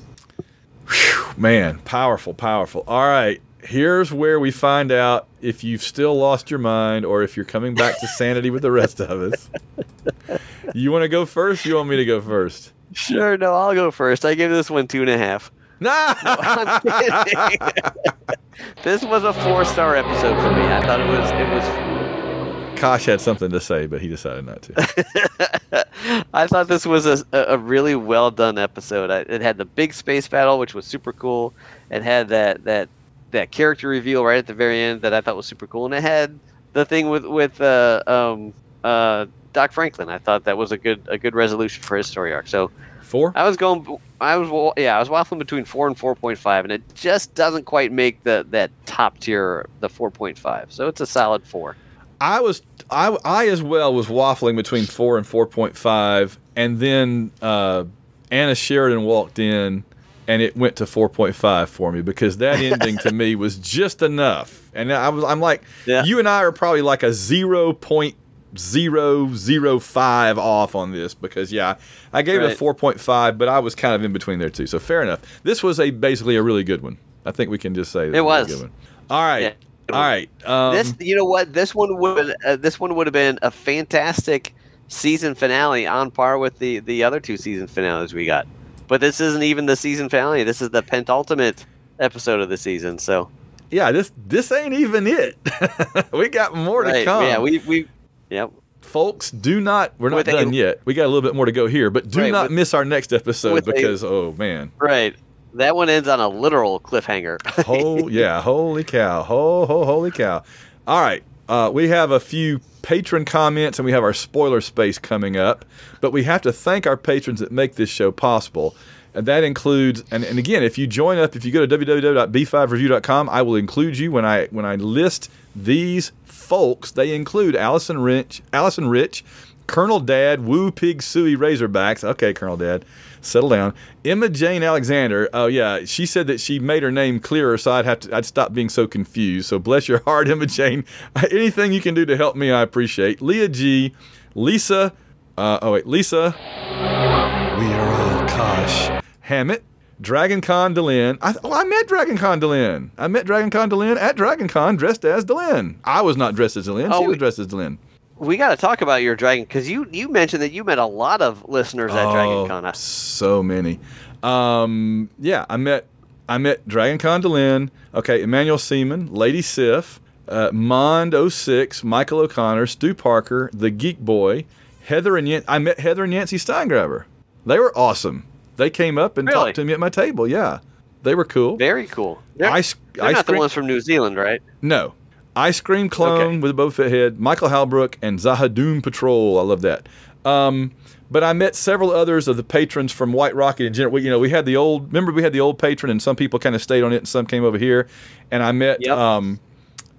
Speaker 1: Man, powerful, powerful. All right, here's where we find out if you've still lost your mind or if you're coming back to sanity with the rest of us. You want to go first? You want me to go first?
Speaker 3: sure no i'll go first i give this one two and a half
Speaker 1: Nah.
Speaker 3: I'm kidding. this was a four star episode for me. I thought it was it was
Speaker 1: Kosh had something to say, but he decided not to.
Speaker 3: I thought this was a, a really well done episode. I, it had the big space battle, which was super cool. It had that that that character reveal right at the very end that I thought was super cool, and it had the thing with with uh, um, uh, Doc Franklin. I thought that was a good a good resolution for his story arc. So
Speaker 1: Four?
Speaker 3: I was going, I was wa- yeah, I was waffling between four and four point five, and it just doesn't quite make the that top tier the four point five. So it's a solid four.
Speaker 1: I was I, I as well was waffling between four and four point five, and then uh, Anna Sheridan walked in, and it went to four point five for me because that ending to me was just enough. And I was I'm like,
Speaker 3: Yeah.
Speaker 1: you and I are probably like a zero point zero zero five off on this because yeah, I gave it a four point five, but I was kind of in between there too. So fair enough. This was a basically a really good one. I think we can just say this
Speaker 3: It
Speaker 1: a
Speaker 3: was.
Speaker 1: good one. All right.
Speaker 3: Yeah.
Speaker 1: All right. Um,
Speaker 3: this you know what this one would uh, this one would have been a fantastic season finale on par with the the other two season finales we got but this isn't even the season finale this is the penultimate episode of the season so
Speaker 1: yeah, this this ain't even it. we got more to come.
Speaker 3: yeah we we yep
Speaker 1: folks, do not. We're not
Speaker 3: With a-
Speaker 1: done yet. We got a little bit more to go here, but do
Speaker 3: Right,
Speaker 1: not
Speaker 3: with-
Speaker 1: miss our next episode
Speaker 3: with a-
Speaker 1: because oh man,
Speaker 3: right that one ends on a literal cliffhanger
Speaker 1: oh yeah, holy cow, ho ho holy cow. All right, uh, we have a few patron comments and we have our spoiler space coming up, but we have to thank our patrons that make this show possible. And that includes, and, and again, if you join up, if you go to www.b5review.com, I will include you when I when I list these folks. They include Allison Rich, Allison Rich, Colonel Dad, Woo Pig Suey Razorbacks. Okay, Colonel Dad, settle down. Emma Jane Alexander. Oh yeah, she said that she made her name clearer, so I'd have to I'd stop being so confused. So bless your heart, Emma Jane. Anything you can do to help me, I appreciate. Leah G. Lisa. Uh, oh wait, Lisa. We are all Kosh. Hammett. Dragon Con Delenn. I, oh, I met Dragon Con Delenn. I met Dragon Con Delenn at Dragon Con dressed as Delenn. I was not dressed as Delenn.
Speaker 3: Oh,
Speaker 1: she was dressed as Delenn.
Speaker 3: We got to talk about your dragon because you you mentioned that you met a lot of listeners at Dragon Con.
Speaker 1: Oh, So many. Um, yeah, I met I met Dragon Con Delenn. Okay, Emmanuel Seaman, Lady Sif, uh, Mond 06, Michael O'Connor, Stu Parker, the Geek Boy, Heather and Yan- I met Heather and Yancy Steingraber. They were awesome. They came up and
Speaker 3: Really?
Speaker 1: talked to me at my table. Yeah, they were cool.
Speaker 3: Very cool. They're,
Speaker 1: Ice,
Speaker 3: they're not the ones from New Zealand, right?
Speaker 1: no. Ice Cream Clone
Speaker 3: Okay.
Speaker 1: with a Boba Fett head, Michael Halbrook, and Z'ha'dum Patrol. I love that. Um, but I met several others of the patrons from White Rocket in general. We, you know, we had the old. Remember, we had the old patron, and some people kind of stayed on it, and some came over here. And I met,
Speaker 3: Yep.
Speaker 1: um,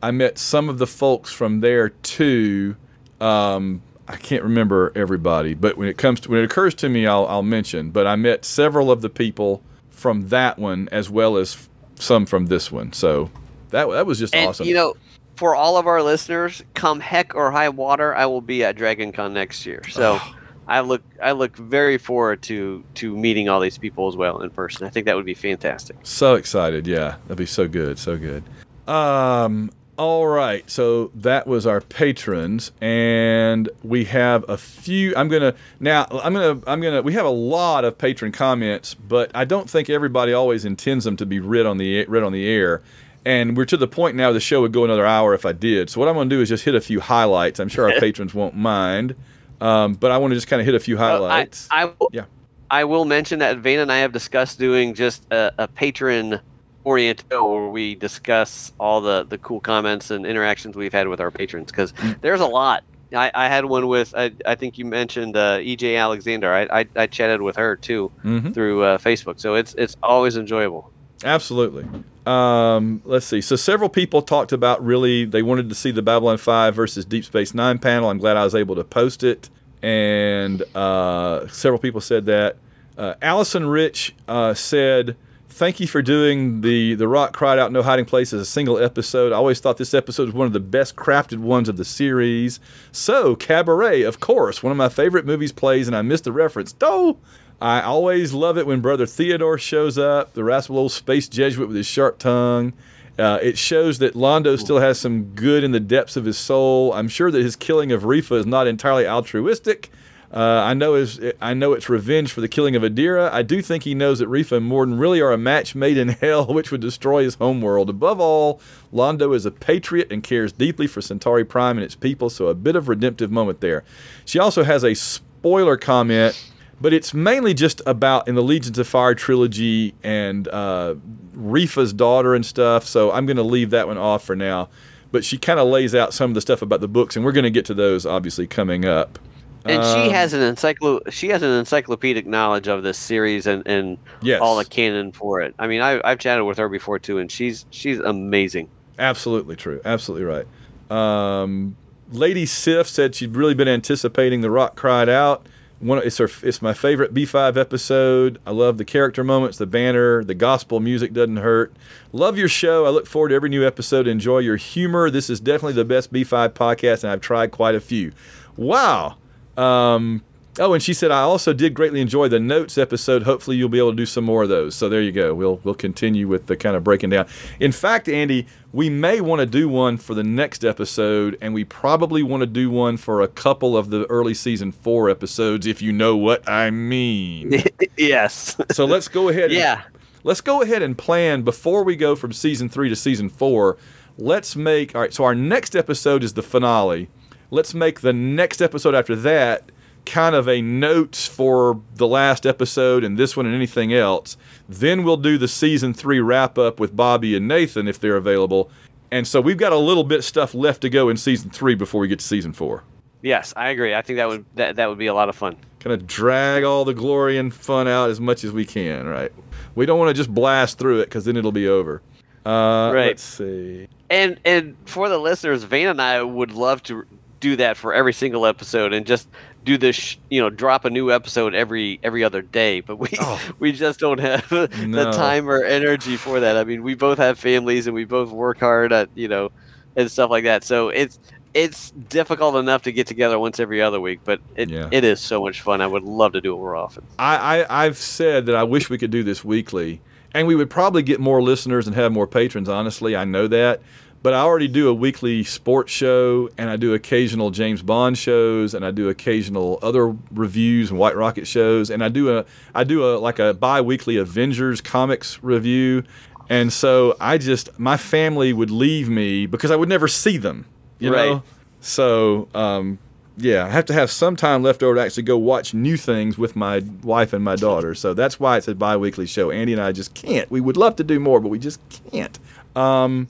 Speaker 1: I met some of the folks from there too. Um, I can't remember everybody, but when it comes to when it occurs to me, I'll, I'll mention. But I met several of the people from that one as well as some from this one. So that that was just
Speaker 3: And
Speaker 1: awesome.
Speaker 3: you know, for all of our listeners, come heck or high water, I will be at Dragon Con next year. So
Speaker 1: Oh.
Speaker 3: I look I look very forward to to meeting all these people as well in person. I think that would be fantastic.
Speaker 1: So excited, yeah. That'd be so good, so good. Um, all right, so that was our patrons, and we have a few. I'm gonna now. I'm gonna. I'm gonna. We have a lot of patron comments, but I don't think everybody always intends them to be read on the read on the air. And we're to the point now the show would go another hour if I did. So what I'm gonna do is just hit a few highlights. I'm sure our patrons won't mind, um, but I want to just kind of hit a few
Speaker 3: I,
Speaker 1: highlights.
Speaker 3: I will,
Speaker 1: Yeah.
Speaker 3: I will mention that Van and I have discussed doing just a, a patron oriented where we discuss all the, the cool comments and interactions we've had with our patrons because
Speaker 1: Mm.
Speaker 3: there's a lot. I, I had one with I, I think you mentioned uh, EJ Alexander. I, I, I chatted with her too
Speaker 1: Mhm.
Speaker 3: through uh, Facebook, so it's it's always enjoyable.
Speaker 1: Absolutely. Um, let's see. So several people talked about really they wanted to see the Babylon Five versus Deep Space Nine panel. I'm glad I was able to post it, and uh, several people said that. Uh, Allison Rich uh, said, "Thank you for doing the the Rock Cried Out No Hiding Place as a single episode. I always thought this episode was one of the best crafted ones of the series. So Cabaret, of course, one of my favorite movies plays, and I missed the reference. Oh." I always love it when Brother Theodore shows up, the rascal old space Jesuit with his sharp tongue. Uh, it shows that Londo still has some good in the depths of his soul. I'm sure that his killing of Refa is not entirely altruistic. Uh, I know his, I know it's revenge for the killing of Adira. I do think he knows that Refa and Morden really are a match made in hell, which would destroy his homeworld. Above all, Londo is a patriot and cares deeply for Centauri Prime and its people, so a bit of redemptive moment there. She also has a spoiler comment but it's mainly just about in the Legions of Fire trilogy and uh, Refa's daughter and stuff. So I'm going to leave that one off for now. But she kind of lays out some of the stuff about the books, and we're going to get to those obviously coming up.
Speaker 3: And she
Speaker 1: Um,
Speaker 3: has an encyclo she has an encyclopedic knowledge of this series and, and
Speaker 1: Yes.
Speaker 3: all the canon for it. I mean, I, I've chatted with her before too, and she's she's amazing.
Speaker 1: Absolutely true. Absolutely right. Um, Lady Sif said she'd really been anticipating the Rock cried out. One, it's it's my favorite B5 episode. I love the character moments, the banner, the gospel music doesn't hurt. Love your show. I look forward to every new episode. Enjoy your humor. This is definitely the best B5 podcast, and I've tried quite a few. Wow. Um, oh, and she said I also did greatly enjoy the notes episode. Hopefully, you'll be able to do some more of those. So there you go. We'll we'll continue with the kind of breaking down. In fact, Andy, we may want to do one for the next episode, and we probably want to do one for a couple of the early season four episodes, if you know what I mean.
Speaker 3: yes.
Speaker 1: so let's go ahead. and-
Speaker 3: yeah.
Speaker 1: let's go ahead and plan before we go from season three to season four. Let's make all right. So our next episode is the finale. Let's make the next episode after that kind of a notes for the last episode and this one and anything else. Then we'll do the season three wrap up with Bobby and Nathan if they're available. And so we've got a little bit stuff left to go in season three before we get to season four.
Speaker 3: Yes, I agree. I think that would that, that would be a lot of fun.
Speaker 1: kind of drag all the glory and fun out as much as we can, right? We don't want to just blast through it because then it'll be over. Uh,
Speaker 3: Right.
Speaker 1: Let's see.
Speaker 3: And and for the listeners, Van and I would love to do that for every single episode and just do this, you know, drop a new episode every every other day. But we
Speaker 1: Oh.
Speaker 3: we just don't have
Speaker 1: No.
Speaker 3: the time or energy for that. I mean, we both have families and we both work hard at you know and stuff like that. So it's it's difficult enough to get together once every other week, but it,
Speaker 1: Yeah.
Speaker 3: it is so much fun. I would love to do it more often.
Speaker 1: I, I I've said that I wish we could do this weekly, and we would probably get more listeners and have more patrons. Honestly, I know that, but I already do a weekly sports show, and I do occasional James Bond shows, and I do occasional other reviews and White Rocket shows, and I do a I do a like a bi-weekly Avengers comics review, and so I just my family would leave me because I would never see them, you
Speaker 3: Right.
Speaker 1: know. So um, yeah, I have to have some time left over to actually go watch new things with my wife and my daughter. So that's why it's a bi-weekly show. Andy and I just can't. We would love to do more, but we just can't. Um,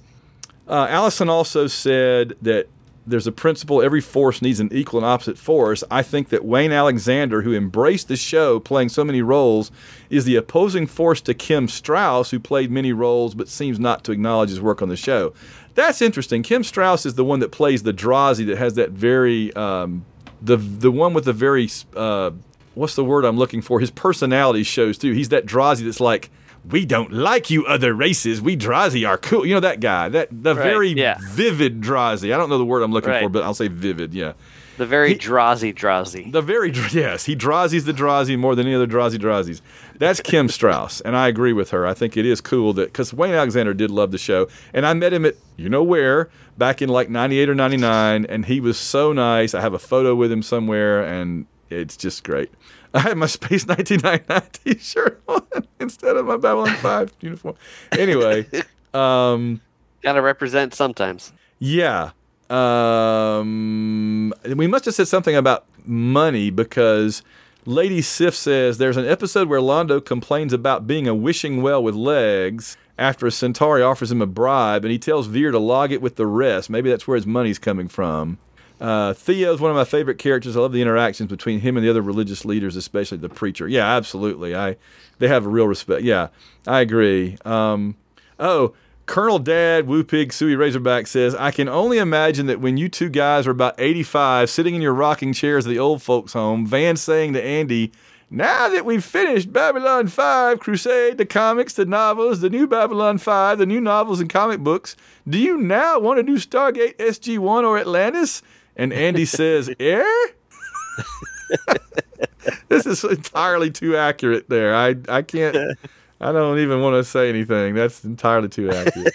Speaker 1: uh, Allison also said that there's a principle every force needs an equal and opposite force. I think that Wayne Alexander, who embraced the show playing so many roles, is the opposing force to Kim Strauss, who played many roles but seems not to acknowledge his work on the show. That's interesting. Kim Strauss is the one that plays the Drazi that has that very um, the the one with the very uh, what's the word I'm looking for? His personality shows too. He's that Drazi that's like, we don't like you other races. We Drazi are cool. You know that guy. That the
Speaker 3: Right,
Speaker 1: very
Speaker 3: yeah.
Speaker 1: vivid Drazi. I don't know the word I'm looking for, but I'll say vivid. Yeah.
Speaker 3: The very
Speaker 1: He-
Speaker 3: Drazi Drazi.
Speaker 1: The very yes, he Drazi's the Drazi more than any other Drazi Drazis. That's Kim Strauss, and I agree with her. I think it is cool that because Wayne Alexander did love the show, and I met him at you know where back in like '98 or '99, and he was so nice. I have a photo with him somewhere, and it's just great. I had my Space 1999 T-shirt on instead of my Babylon 5 uniform. Anyway, um,
Speaker 3: Gotta represent sometimes.
Speaker 1: yeah. Um, we must have said something about money because Lady Sif says there's an episode where Londo complains about being a wishing well with legs after a Centauri offers him a bribe and he tells Vir to log it with the rest. Maybe that's where his money's coming from. Uh, is one of my favorite characters. I love the interactions between him and the other religious leaders, especially the preacher. Yeah, absolutely. I they have a real respect. Yeah, I agree. Um, oh, Colonel Dad Woo Pig Suey Razorback says, I can only imagine that when you two guys are about 85, sitting in your rocking chairs at the old folks' home, Van saying to Andy, now that we've finished Babylon 5, Crusade, the comics, the novels, the new Babylon 5, the new novels and comic books, do you now want to do Stargate SG1 or Atlantis? And Andy says, Air? this is entirely too accurate there. I, I can't, I don't even want to say anything. That's entirely too accurate.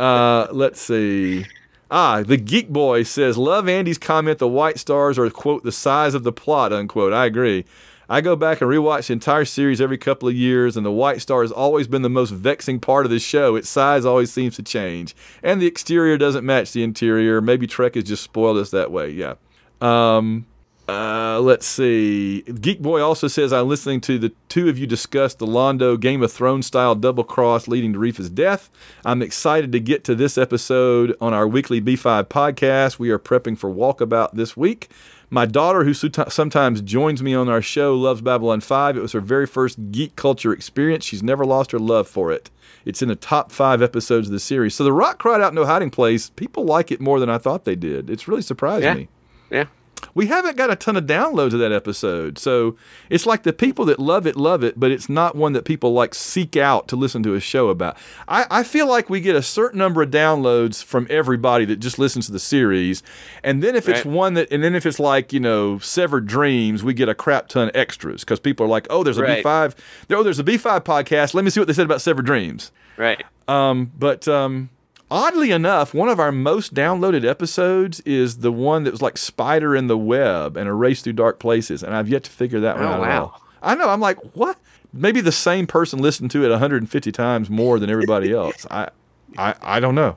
Speaker 1: uh, let's see. Ah, the Geek Boy says, Love Andy's comment the White Stars are, quote, the size of the plot, unquote. I agree. I go back and rewatch the entire series every couple of years, and the White Star has always been the most vexing part of the show. Its size always seems to change, and the exterior doesn't match the interior. Maybe Trek has just spoiled us that way. Yeah. Um, uh, let's see. Geek Boy also says I'm listening to the two of you discuss the Londo Game of Thrones style double cross leading to Refa's death. I'm excited to get to this episode on our weekly B5 podcast. We are prepping for Walkabout this week. My daughter, who sometimes joins me on our show, loves Babylon 5. It was her very first geek culture experience. She's never lost her love for it. It's in the top five episodes of the series. So The Rock Cried Out No Hiding Place, people like it more than I thought they did. It's really surprised
Speaker 3: Yeah.
Speaker 1: me
Speaker 3: Yeah.
Speaker 1: We haven't got a ton of downloads of that episode. So it's like the people that love it, love it, but it's not one that people like seek out to listen to a show about. I, I feel like we get a certain number of downloads from everybody that just listens to the series. And then if it's one that, and then if it's like, you know, Severed Dreams, we get a crap ton of extras because people are like, oh, there's a
Speaker 3: Right.
Speaker 1: B5. Oh, there's a B5 podcast. Let me see what they said about Severed Dreams.
Speaker 3: Right.
Speaker 1: Um, but um, oddly enough, one of our most downloaded episodes is the one that was like Spider in the Web and a race through dark places, and I've yet to figure that one
Speaker 3: Oh,
Speaker 1: out.
Speaker 3: wow.
Speaker 1: I know. I'm like, what? Maybe the same person listened to it 150 times more than everybody else. I, I, I don't know.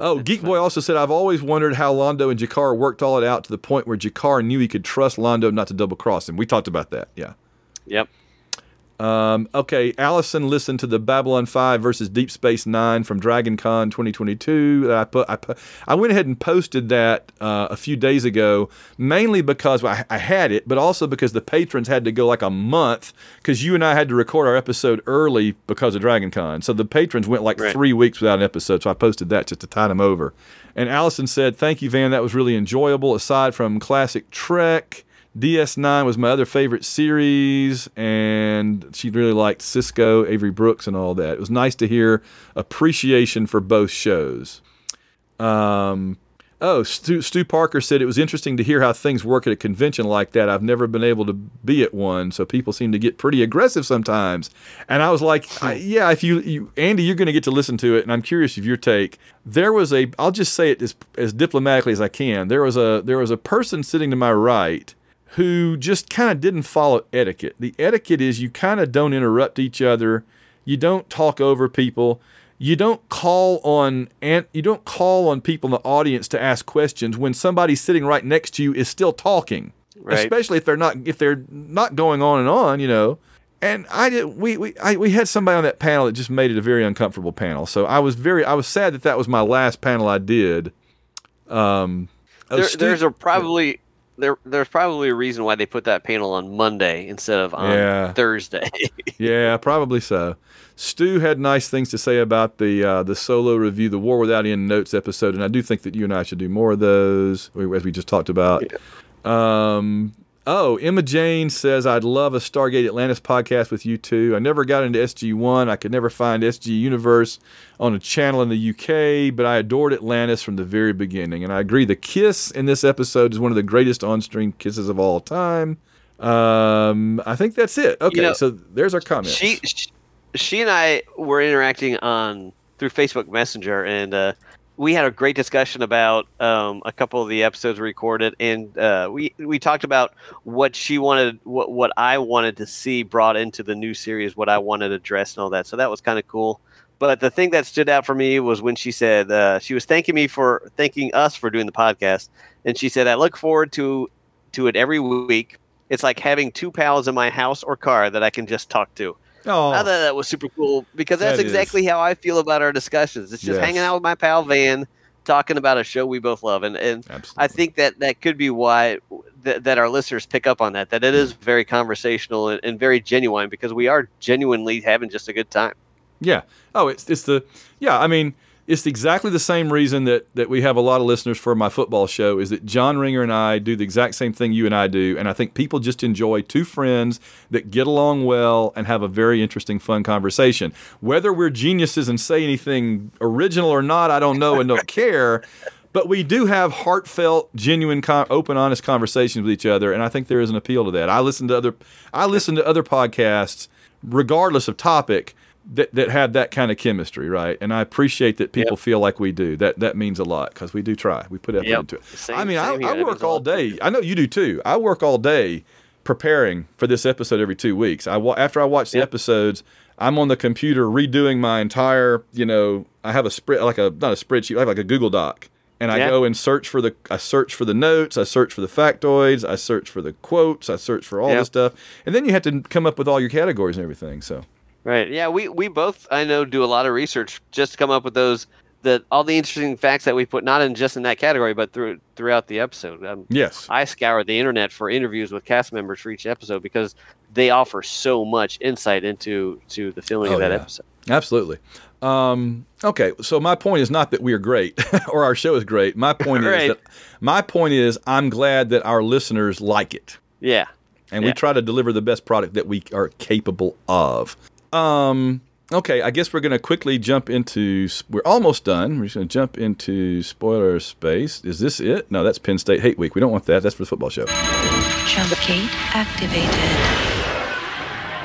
Speaker 1: Oh, Geek Boy also said, I've always wondered how Londo and G'Kar worked all it out to the point where G'Kar knew he could trust Londo not to double cross him. We talked about that. Yeah.
Speaker 3: Yep.
Speaker 1: Um, okay, Allison listened to the Babylon 5 versus Deep Space Nine from Dragon Con 2022. I put, I put, I went ahead and posted that uh, a few days ago, mainly because I, I had it, but also because the patrons had to go like a month because you and I had to record our episode early because of Dragon Con. So the patrons went like
Speaker 3: Right.
Speaker 1: three weeks without an episode. So I posted that just to tide them over. And Allison said, "Thank you, Van. That was really enjoyable. Aside from classic Trek." DS9 was my other favorite series, and she really liked Sisko, Avery Brooks, and all that. It was nice to hear appreciation for both shows. Um, oh, Stu, Stu Parker said it was interesting to hear how things work at a convention like that. I've never been able to be at one, so people seem to get pretty aggressive sometimes. And I was like, I, yeah, if you, you Andy, you're going to get to listen to it, and I'm curious of your take. There was a, I'll just say it as, as diplomatically as I can. There was a there was a person sitting to my right who just kind of didn't follow etiquette. The etiquette is you kind of don't interrupt each other, you don't talk over people you don't call on and you don't call on people in the audience to ask questions when somebody sitting right next to you is still talking
Speaker 3: Right.
Speaker 1: especially if they're not if they're not going on and on you know and i did we we I, we had somebody on that panel that just made it a very uncomfortable panel so i was very i was sad that that was my last panel i did um
Speaker 3: There,
Speaker 1: Stu-
Speaker 3: there's a probably there there's probably a reason why they put that panel on Monday instead of on
Speaker 1: Yeah.
Speaker 3: Thursday.
Speaker 1: Yeah, probably so. Stu had nice things to say about the uh, the solo review, the War Without End notes episode, and I do think that you and I should do more of those, as we just talked about. Um, oh, Emma Jane says I'd love a Stargate Atlantis podcast with you two. I never got into SG One. I could never find SG Universe on a channel in the UK, but I adored Atlantis from the very beginning, and I agree. The kiss in this episode is one of the greatest on-screen kisses of all time. Um, I think that's it. Okay,
Speaker 3: know,
Speaker 1: so there's our comments.
Speaker 3: she, she she and I were interacting on through Facebook Messenger, and uh, we had a great discussion about um, a couple of the episodes recorded, and uh, we we talked about what she wanted, what what I wanted to see brought into the new series, what I wanted addressed, and all that. So that was kind of cool. But the thing that stood out for me was when she said uh, she was thanking me for thanking us for doing the podcast, and she said I look forward to to it every week. It's like having two pals in my house or car that I can just talk to.
Speaker 1: Oh,
Speaker 3: I thought that was super cool because that's
Speaker 1: That
Speaker 3: exactly how I feel about our discussions. It's just
Speaker 1: Yes.
Speaker 3: hanging out with my pal Van, talking about a show we both love, and and
Speaker 1: absolutely.
Speaker 3: I think that that could be why th- that our listeners pick up on that. That it is very conversational and, and very genuine because we are genuinely having just a good time.
Speaker 1: Yeah. Oh, it's it's the yeah. I mean, it's exactly the same reason that that we have a lot of listeners for my football show is that John Ringer and I do the exact same thing you and I do, and I think people just enjoy two friends that get along well and have a very interesting, fun conversation. Whether we're geniuses and say anything original or not, I don't know and don't care. But we do have heartfelt, genuine, open, honest conversations with each other, and I think there is an appeal to that. I listen to other, I listen to other podcasts, regardless of topic, that, that have that kind of chemistry, right? And I appreciate that people
Speaker 3: Yep.
Speaker 1: feel like we do. That that means a lot because we do try. We put effort
Speaker 3: Yep.
Speaker 1: into it.
Speaker 3: Same-
Speaker 1: I mean, I. I work all day. I know you do too. I work all day preparing for this episode every two weeks. I after I watch the
Speaker 3: Yep.
Speaker 1: episodes, I'm on the computer redoing my entire. You know, I have a spread like a not a spreadsheet. I have like a Google Doc. And I go and search for the I search for the notes, I search for the factoids, I search for the quotes, I search for all this stuff. And then you have to come up with all your categories and everything. So
Speaker 3: Right. Yeah. We we both I know do a lot of research just to come up with those that all the interesting facts that we put not in just in that category but through throughout the episode. Um,
Speaker 1: yes.
Speaker 3: I scour the internet for interviews with cast members for each episode because they offer so much insight into to the filming
Speaker 1: Oh,
Speaker 3: of that
Speaker 1: yeah.
Speaker 3: episode.
Speaker 1: Absolutely. Um, okay, so my point is not that we are great or our show is great. My point
Speaker 3: Right.
Speaker 1: is that my point is I'm glad that our listeners like it,
Speaker 3: Yeah.
Speaker 1: and we try to deliver the best product that we are capable of. Um, okay, I guess we're going to quickly jump into. We're almost done. We're just going to jump into spoiler space. Is this it? No, that's Penn State Hate Week. We don't want that. That's for the football show.
Speaker 4: Jump gate activated.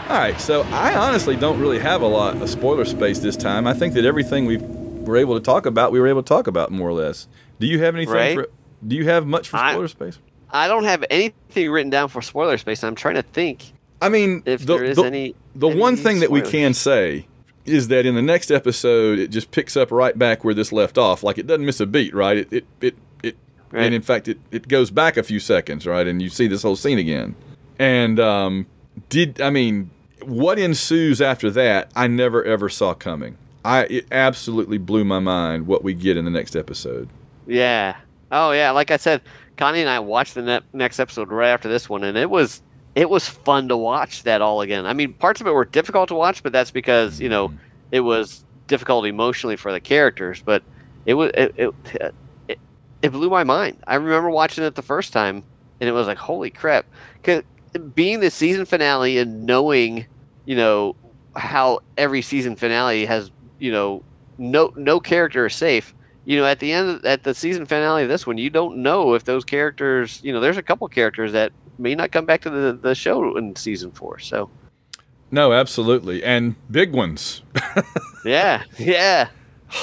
Speaker 1: All right, so I honestly don't really have a lot of spoiler space this time. I think that everything we were able to talk about, we were able to talk about more or less. Do you have anything?
Speaker 3: Right.
Speaker 1: For, do you have much for
Speaker 3: I-
Speaker 1: spoiler space?
Speaker 3: I don't have anything written down for spoiler space. I'm trying to think
Speaker 1: I mean,
Speaker 3: if
Speaker 1: the,
Speaker 3: there is
Speaker 1: the,
Speaker 3: any.
Speaker 1: The
Speaker 3: any
Speaker 1: one thing that we can say is that in the next episode, it just picks up right back where this left off. Like it doesn't miss a beat, right? It it it, it
Speaker 3: Right.
Speaker 1: and in fact, it, it goes back a few seconds, right? And you see this whole scene again. And um, did I mean what ensues after that? I never ever saw coming. I it absolutely blew my mind what we get in the next episode.
Speaker 3: Yeah. Oh yeah. Like I said, Connie and I watched the ne- next episode right after this one, and it was it was fun to watch that all again. I mean, parts of it were difficult to watch, but that's because you know mm-hmm. it was difficult emotionally for the characters. But it was it it, it, it blew my mind. I remember watching it the first time, and it was like, holy crap! Cause being the season finale and knowing, you know, how every season finale has, you know, no no character is safe you know, at the end of, at the season finale of this one, you don't know if those characters, you know, there's a couple characters that may not come back to the the show in season four. So
Speaker 1: No, absolutely, and big ones.
Speaker 3: yeah, yeah,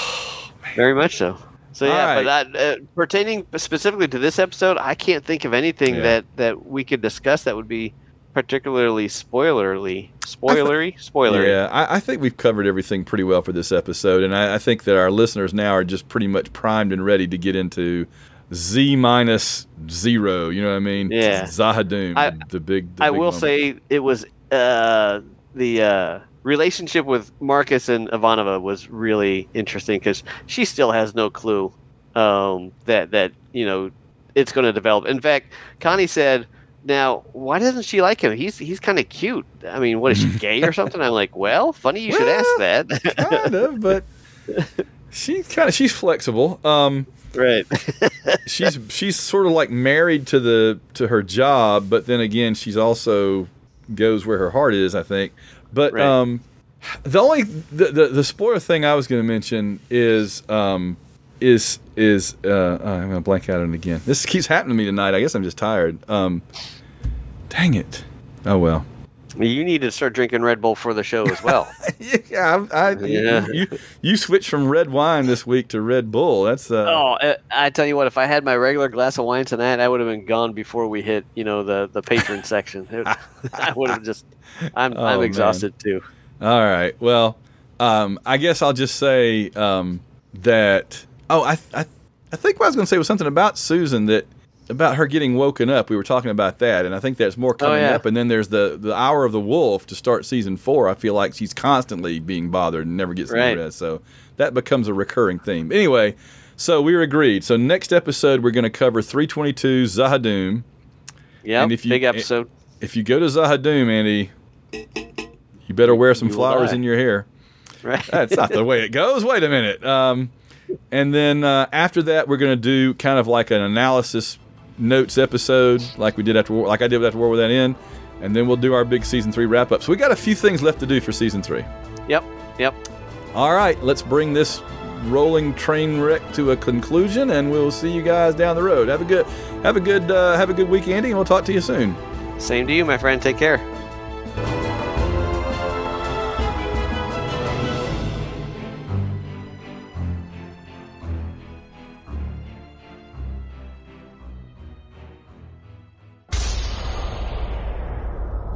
Speaker 3: very much so. So yeah,
Speaker 1: right.
Speaker 3: but that, uh, pertaining specifically to this episode, I can't think of anything
Speaker 1: Yeah.
Speaker 3: that that we could discuss that would be particularly spoilerly, spoilery, spoilery.
Speaker 1: Yeah, I, I think we've covered everything pretty well for this episode, and I, I think that our listeners now are just pretty much primed and ready to get into Z minus zero. You know what I mean?
Speaker 3: Yeah.
Speaker 1: Z'ha'dum,
Speaker 3: I-
Speaker 1: the big. The
Speaker 3: I
Speaker 1: big
Speaker 3: will
Speaker 1: moment.
Speaker 3: say it was uh, the uh, relationship with Marcus and Ivanova was really interesting because she still has no clue um, that that you know it's going to develop. In fact, Connie said, "Now, why doesn't she like him? He's he's kind of cute. I mean, what is she gay or something?" I'm like, "Well, funny you should ask that."
Speaker 1: kind of, but she kind of she's flexible. Um,
Speaker 3: right.
Speaker 1: she's she's sort of like married to the to her job, but then again, she's also goes where her heart is. I think, but
Speaker 3: Right.
Speaker 1: um, the only the, the the spoiler thing I was going to mention is um is is uh I'm gonna blank out on it again. This keeps happening to me tonight. I guess I'm just tired. Um, dang it. Oh well.
Speaker 3: You need to start drinking Red Bull for the show as well.
Speaker 1: yeah, I, I,
Speaker 3: Yeah.
Speaker 1: You, you you switched from red wine this week to Red Bull. That's uh,
Speaker 3: Oh, uh, I tell you what, if I had my regular glass of wine tonight, I would have been gone before we hit, you know, the the patron section. It- I would have just. I'm
Speaker 1: Oh,
Speaker 3: I'm
Speaker 1: man.
Speaker 3: exhausted too.
Speaker 1: All right. Well, um, I guess I'll just say um, that. Oh, I, I, I think what I was going to say was something about Susan that about her getting woken up. We were talking about that, and I think there's more coming
Speaker 3: Oh, yeah.
Speaker 1: up. And then there's the the hour of the wolf to start season four. I feel like she's constantly being bothered and never gets any
Speaker 3: Right.
Speaker 1: rest. So that becomes a recurring theme. Anyway, so we are agreed. So next episode we're going to cover 322 Z'ha'dum.
Speaker 3: Yeah,
Speaker 1: And if you-
Speaker 3: big episode.
Speaker 1: If you go to Z'ha'dum, Andy, you better wear some
Speaker 3: You
Speaker 1: flowers in your hair.
Speaker 3: Right.
Speaker 1: That's not the way it goes. Wait a minute. Um, and then uh, after that, we're going to do kind of like an analysis notes episode, like we did after War, like I did after War with that End, and then we'll do our big season three wrap up. So we got a few things left to do for season three.
Speaker 3: Yep. Yep.
Speaker 1: All right, let's bring this rolling train wreck to a conclusion, and we'll see you guys down the road. Have a good, have a good, uh, have a good week, Andy, and we'll talk to you soon.
Speaker 3: Same to you, my friend. Take care.